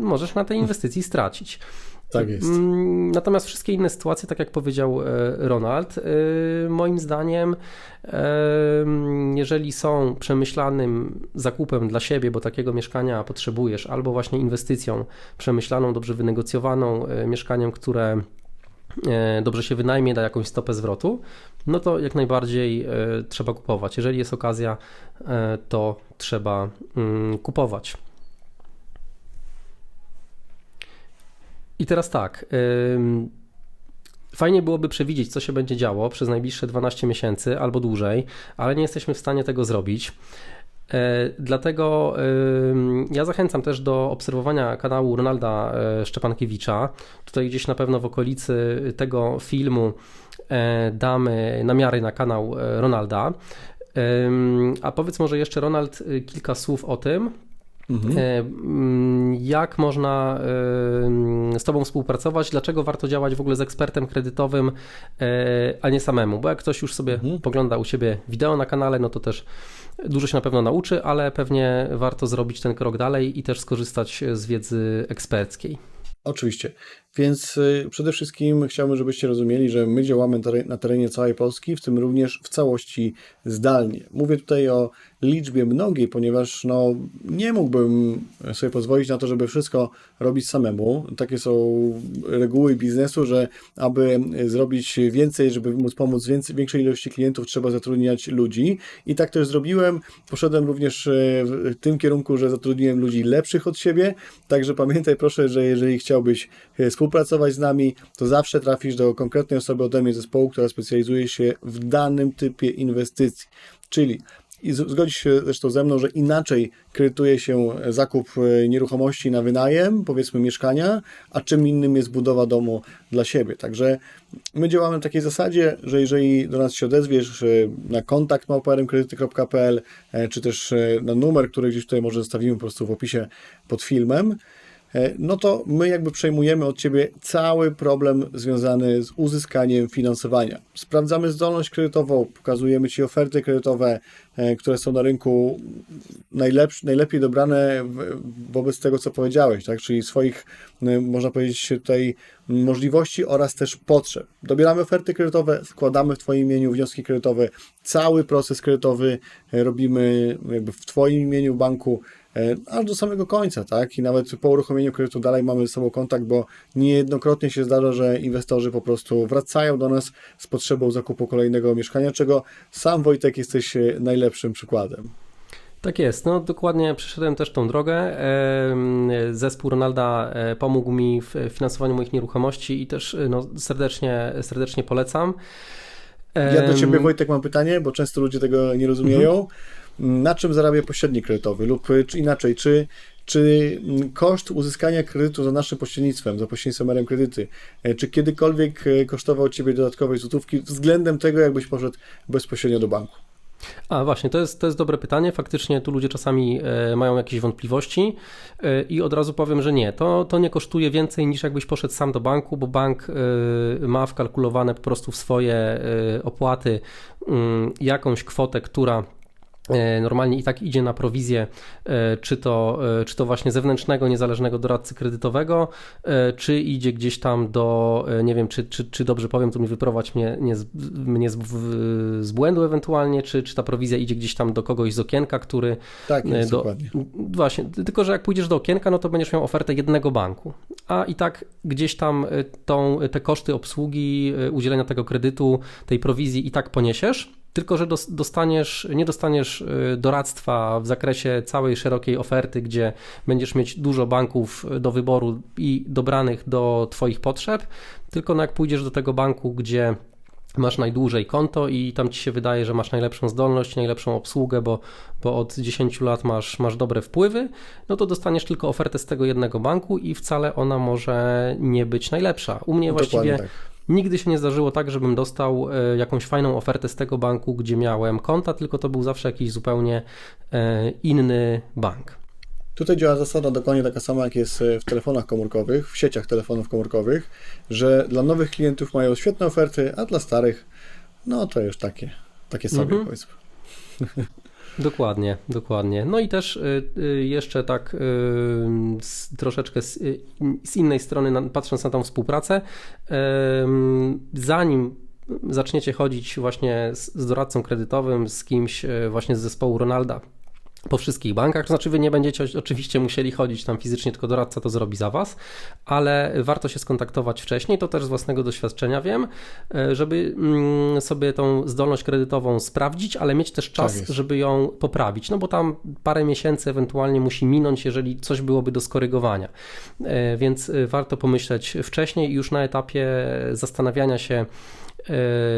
możesz na tej inwestycji stracić. Tak jest. Natomiast wszystkie inne sytuacje, tak jak powiedział e, Ronald, e, moim zdaniem, jeżeli są przemyślanym zakupem dla siebie, bo takiego mieszkania potrzebujesz, albo właśnie inwestycją przemyślaną, dobrze wynegocjowaną, mieszkaniem, które E, dobrze się wynajmie, da jakąś stopę zwrotu, no to jak najbardziej e, trzeba kupować. Jeżeli jest okazja, e, to trzeba mm, kupować. I teraz tak. Fajnie byłoby przewidzieć, co się będzie działo przez najbliższe 12 miesięcy albo dłużej, ale nie jesteśmy w stanie tego zrobić. E, dlatego ja zachęcam też do obserwowania kanału Ronalda e, Szczepankiewicza. Tutaj gdzieś na pewno w okolicy tego filmu e, damy namiary na kanał Ronalda. A powiedz może jeszcze, Ronald, kilka słów o tym, Mhm. Jak można z Tobą współpracować? Dlaczego warto działać w ogóle z ekspertem kredytowym, a nie samemu? Bo jak ktoś już sobie mhm. pogląda u siebie wideo na kanale, no to też Dużo się na pewno nauczy, ale pewnie warto zrobić ten krok dalej i też skorzystać z wiedzy eksperckiej. Oczywiście. Więc y, przede wszystkim chciałbym, żebyście rozumieli, że my działamy na terenie całej Polski, w tym również w całości zdalnie. Mówię tutaj o liczbie mnogiej, ponieważ no, nie mógłbym sobie pozwolić na to, żeby wszystko robić samemu. Takie są reguły biznesu, że aby zrobić więcej, żeby móc pomóc więcej, większej ilości klientów, trzeba zatrudniać ludzi. I tak też zrobiłem. Poszedłem również e, w tym kierunku, że zatrudniłem ludzi lepszych od siebie. Także pamiętaj proszę, że jeżeli chciałbyś e, współpracować z nami, to zawsze trafisz do konkretnej osoby ode mnie zespołu, która specjalizuje się w danym typie inwestycji. Czyli i zgodzi się zresztą ze mną, że inaczej kredytuje się zakup e, nieruchomości na wynajem, powiedzmy mieszkania, a czym innym jest budowa domu dla siebie. Także my działamy na takiej zasadzie, że jeżeli do nas się odezwiesz e, na kontakt małparemkredyty.pl, e, czy też na numer, który gdzieś tutaj może zostawimy po prostu w opisie pod filmem, no to my jakby przejmujemy od Ciebie cały problem związany z uzyskaniem finansowania. Sprawdzamy zdolność kredytową, pokazujemy Ci oferty kredytowe, e, które są na rynku najlepsze, najlepiej dobrane wobec tego, co powiedziałeś, tak? czyli swoich można powiedzieć, tutaj możliwości oraz też potrzeb. Dobieramy oferty kredytowe, składamy w Twoim imieniu wnioski kredytowe, cały proces kredytowy y, robimy jakby w Twoim imieniu banku, y, aż do samego końca, tak? I nawet po uruchomieniu kredytu dalej mamy ze sobą kontakt, bo niejednokrotnie się zdarza, że inwestorzy po prostu wracają do nas z potrzebą zakupu kolejnego mieszkania, czego sam Wojtek jesteś najlepszym przykładem. Tak jest, no dokładnie przeszedłem też tą drogę. Zespół Ronalda e, pomógł mi w finansowaniu moich nieruchomości i też e, no, serdecznie, serdecznie polecam. Ja do Ciebie Wojtek mam pytanie, bo często ludzie tego nie rozumieją. Mhm. Na czym zarabia pośrednik kredytowy lub czy inaczej, czy czy koszt uzyskania kredytu za naszym pośrednictwem, za pośrednictwem RM Kredyty, e, czy kiedykolwiek kosztował Ciebie dodatkowej złotówki względem tego, jakbyś poszedł bezpośrednio do banku? A właśnie, to jest, to jest dobre pytanie. Faktycznie tu ludzie czasami e, mają jakieś wątpliwości e, i od razu powiem, że nie. To, to nie kosztuje więcej niż jakbyś poszedł sam do banku, bo bank e, ma wkalkulowane po prostu w swoje opłaty mm, jakąś kwotę, która normalnie i tak idzie na prowizję, e, czy to, e, czy to właśnie zewnętrznego, niezależnego doradcy kredytowego, czy idzie gdzieś tam do, nie wiem, czy, czy, czy dobrze powiem, tu mi wyprowadź mnie, nie z, mnie z, z, błędu ewentualnie, czy, czy ta prowizja idzie gdzieś tam do kogoś z okienka, który... Tak, jest, do, dokładnie. Właśnie, tylko że jak pójdziesz do okienka, no to będziesz miał ofertę jednego banku, a i tak gdzieś tam tą, te koszty obsługi, udzielenia tego kredytu, tej prowizji i tak poniesiesz, tylko że dostaniesz, nie dostaniesz y, doradztwa w zakresie całej szerokiej oferty, gdzie będziesz mieć dużo banków do wyboru i dobranych do Twoich potrzeb, tylko no jak pójdziesz do tego banku, gdzie masz najdłużej konto i tam ci się wydaje, że masz najlepszą zdolność, najlepszą obsługę, bo, bo od 10 lat masz, masz dobre wpływy, no to dostaniesz tylko ofertę z tego jednego banku i wcale ona może nie być najlepsza. U mnie Dokładnie właściwie tak. Nigdy się nie zdarzyło tak, żebym dostał e, jakąś fajną ofertę z tego banku, gdzie miałem konta, tylko to był zawsze jakiś zupełnie e, inny bank. Tutaj działa zasada dokładnie taka sama, jak jest w telefonach komórkowych, w sieciach telefonów komórkowych, że dla nowych klientów mają świetne oferty, a dla starych, no to już takie, takie sobie mhm. powiedzmy. (laughs) Dokładnie, dokładnie. No i też y, y, jeszcze tak y, troszeczkę z innej strony, patrząc na tą współpracę, zanim zaczniecie chodzić właśnie z doradcą kredytowym, z kimś właśnie z zespołu Ronalda, po wszystkich bankach. To znaczy, wy nie będziecie oczywiście musieli chodzić tam fizycznie, tylko doradca to zrobi za was, ale warto się skontaktować wcześniej. To też z własnego doświadczenia wiem, e, żeby mm, sobie tą zdolność kredytową sprawdzić, ale mieć też czas, tak żeby ją poprawić. No bo tam parę miesięcy ewentualnie musi minąć, jeżeli coś byłoby do skorygowania. E, więc e, warto pomyśleć wcześniej i już na etapie zastanawiania się,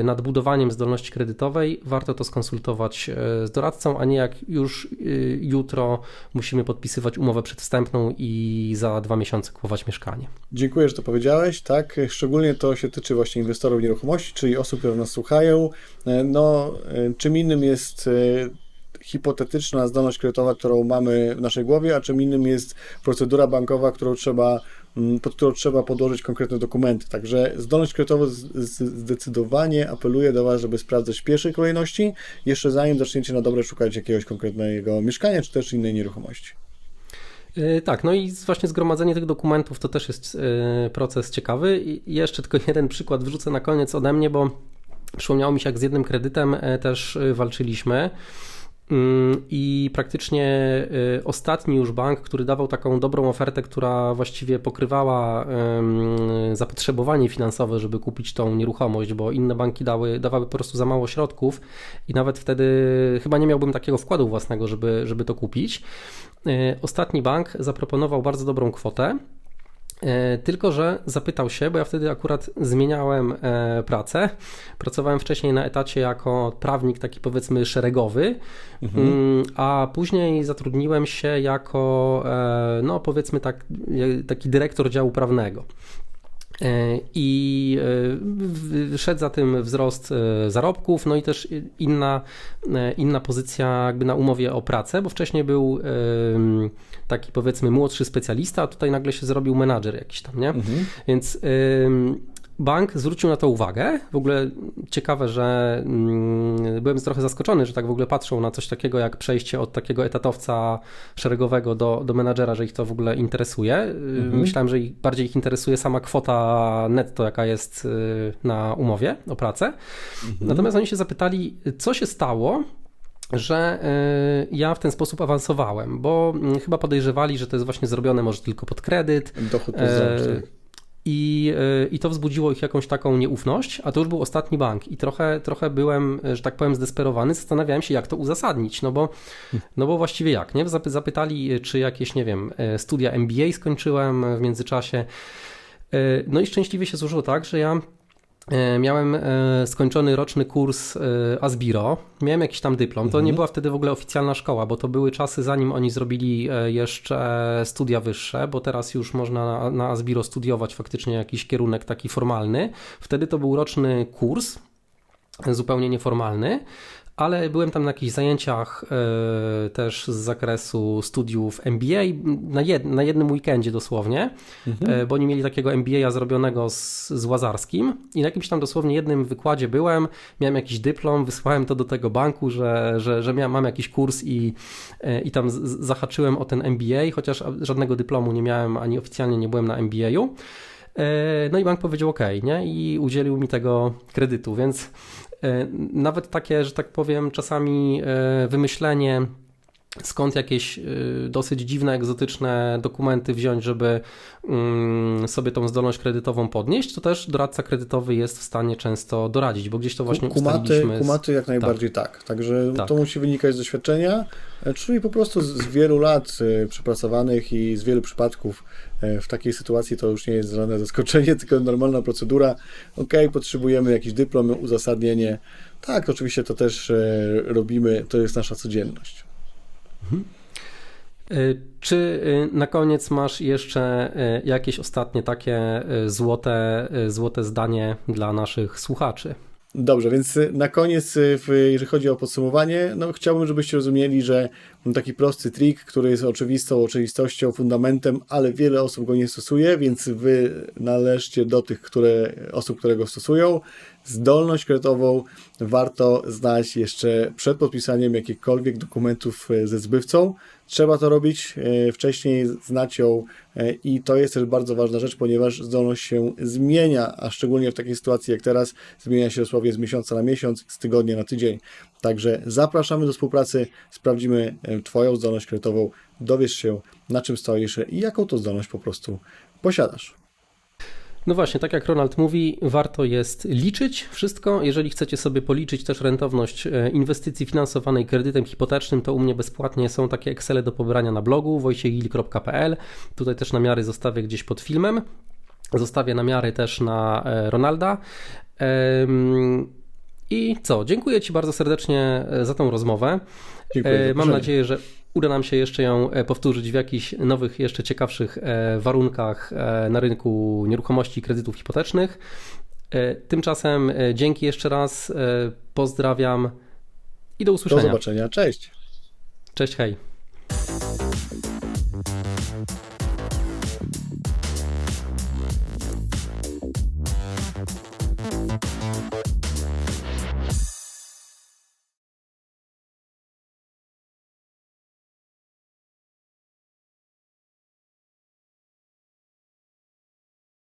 nad budowaniem zdolności kredytowej, warto to skonsultować e, z doradcą, a nie jak już e, jutro musimy podpisywać umowę przedwstępną i za dwa miesiące kupować mieszkanie. Dziękuję, że to powiedziałeś. Tak, szczególnie to się tyczy właśnie inwestorów nieruchomości, czyli osób, które nas słuchają. No, czym innym jest hipotetyczna zdolność kredytowa, którą mamy w naszej głowie, a czym innym jest procedura bankowa, którą trzeba Mm, pod którą trzeba podłożyć konkretne dokumenty. Także zdolność kredytowa zdecydowanie apeluję do Was, żeby sprawdzać w pierwszej kolejności, jeszcze zanim zaczniecie na dobre szukać jakiegoś konkretnego mieszkania, czy też innej nieruchomości. E, tak, no i właśnie zgromadzenie tych dokumentów to też jest e, proces ciekawy. I jeszcze tylko jeden przykład wrzucę na koniec ode mnie, bo przypomniało mi się, jak z jednym kredytem e, też walczyliśmy. Mm, I praktycznie y, ostatni już bank, który dawał taką dobrą ofertę, która właściwie pokrywała zapotrzebowanie finansowe, żeby kupić tą nieruchomość, bo inne banki dały, dawały po prostu za mało środków i nawet wtedy chyba nie miałbym takiego wkładu własnego, żeby, żeby to kupić. Y, ostatni bank zaproponował bardzo dobrą kwotę. E, tylko, że zapytał się, bo ja wtedy akurat zmieniałem e, pracę. Pracowałem wcześniej na etacie jako prawnik, taki powiedzmy szeregowy, mhm. Mm, a później zatrudniłem się jako, e, no powiedzmy tak, taki dyrektor działu prawnego. E, I e, szedł za tym wzrost e, zarobków, no i też inna, inna pozycja jakby na umowie o pracę, bo wcześniej był taki powiedzmy młodszy specjalista, a tutaj nagle się zrobił menadżer jakiś tam, nie? Mhm. Więc bank zwrócił na to uwagę. W ogóle ciekawe, że mm, byłem trochę zaskoczony, że tak w ogóle patrzą na coś takiego jak przejście od takiego etatowca szeregowego do, do menadżera, że ich to w ogóle interesuje. Mhm. Myślałem, że ich, bardziej ich interesuje sama kwota netto, jaka jest y, na umowie o pracę. Mhm. Natomiast oni się zapytali, co się stało, że y, ja w ten sposób awansowałem, bo mm, chyba podejrzewali, że to jest właśnie zrobione może tylko pod kredyt. Dochód e, i, y, I to wzbudziło ich jakąś taką nieufność, a to już był ostatni bank. I trochę, trochę byłem, że tak powiem, zdesperowany, zastanawiałem się, jak to uzasadnić, no bo, no bo właściwie jak, nie? Zapytali, czy jakieś, nie wiem, studia MBA skończyłem w międzyczasie, no i szczęśliwie się złożyło tak, że ja miałem e, skończony roczny kurs e, Asbiro, miałem jakiś tam dyplom. To mhm. nie była wtedy w ogóle oficjalna szkoła, bo to były czasy zanim oni zrobili jeszcze studia wyższe, bo teraz już można na, na Asbiro studiować faktycznie jakiś kierunek taki formalny. Wtedy to był roczny kurs, zupełnie nieformalny ale byłem tam na jakichś zajęciach y, też z zakresu studiów MBA na, jed, na jednym weekendzie dosłownie, mhm. y, bo oni mieli takiego MBA zrobionego z, z Łazarskim i na jakimś tam dosłownie jednym wykładzie byłem, miałem jakiś dyplom, wysłałem to do tego banku, że, że, że miałem, mam jakiś kurs i, y, i tam z, zahaczyłem o ten MBA, chociaż żadnego dyplomu nie miałem, ani oficjalnie nie byłem na MBA-u. No i bank powiedział OK, nie? I udzielił mi tego kredytu, więc E, nawet takie, że tak powiem, czasami e, wymyślenie skąd jakieś e, dosyć dziwne, egzotyczne dokumenty wziąć, żeby mm, sobie tą zdolność kredytową podnieść, to też doradca kredytowy jest w stanie często doradzić, bo gdzieś to właśnie kumaty, ustaliliśmy. Kumaty jak najbardziej tak. tak. Także tak. to musi wynikać z doświadczenia, czyli po prostu z, wielu lat przepracowanych i z wielu przypadków w takiej sytuacji to już nie jest żadne zaskoczenie, (laughs) tylko normalna procedura. Ok, potrzebujemy jakiś dyplom, uzasadnienie. Tak, oczywiście to też robimy, to jest nasza codzienność. Mhm. Czy na koniec masz jeszcze jakieś ostatnie takie złote, złote zdanie dla naszych słuchaczy? Dobrze, więc y, na koniec, y, jeżeli chodzi o podsumowanie, no chciałbym, żebyście rozumieli, że taki prosty trik, który jest oczywistą oczywistością, fundamentem, ale wiele osób go nie stosuje, więc wy należcie do tych które, osób, które go stosują. Zdolność kredytową warto znać jeszcze przed podpisaniem jakichkolwiek dokumentów y, ze zbywcą. Trzeba to robić, e, wcześniej znać ją e, i to jest też bardzo ważna rzecz, ponieważ zdolność się zmienia, a szczególnie w takiej sytuacji jak teraz zmienia się dosłownie z miesiąca na miesiąc, z tygodnia na tydzień. Także zapraszamy do współpracy, sprawdzimy e, Twoją zdolność kredytową, dowiesz się na czym stoisz i jaką to zdolność po prostu posiadasz. No właśnie, tak jak Ronald mówi, warto jest liczyć wszystko. Jeżeli chcecie sobie policzyć też rentowność e, inwestycji finansowanej kredytem hipotecznym, to u mnie bezpłatnie są takie Excele do pobrania na blogu wojciechgil.pl. Tutaj też namiary zostawię gdzieś pod filmem. Zostawię namiary też na e, Ronalda. I co? Dziękuję Ci bardzo serdecznie e, za tą rozmowę. Dziękuję e, Mam nadzieję, że uda nam się jeszcze ją e, powtórzyć w jakichś nowych, jeszcze ciekawszych warunkach na rynku nieruchomości i kredytów hipotecznych. Tymczasem dzięki jeszcze raz, pozdrawiam i do usłyszenia. Do zobaczenia, cześć. Cześć, hej.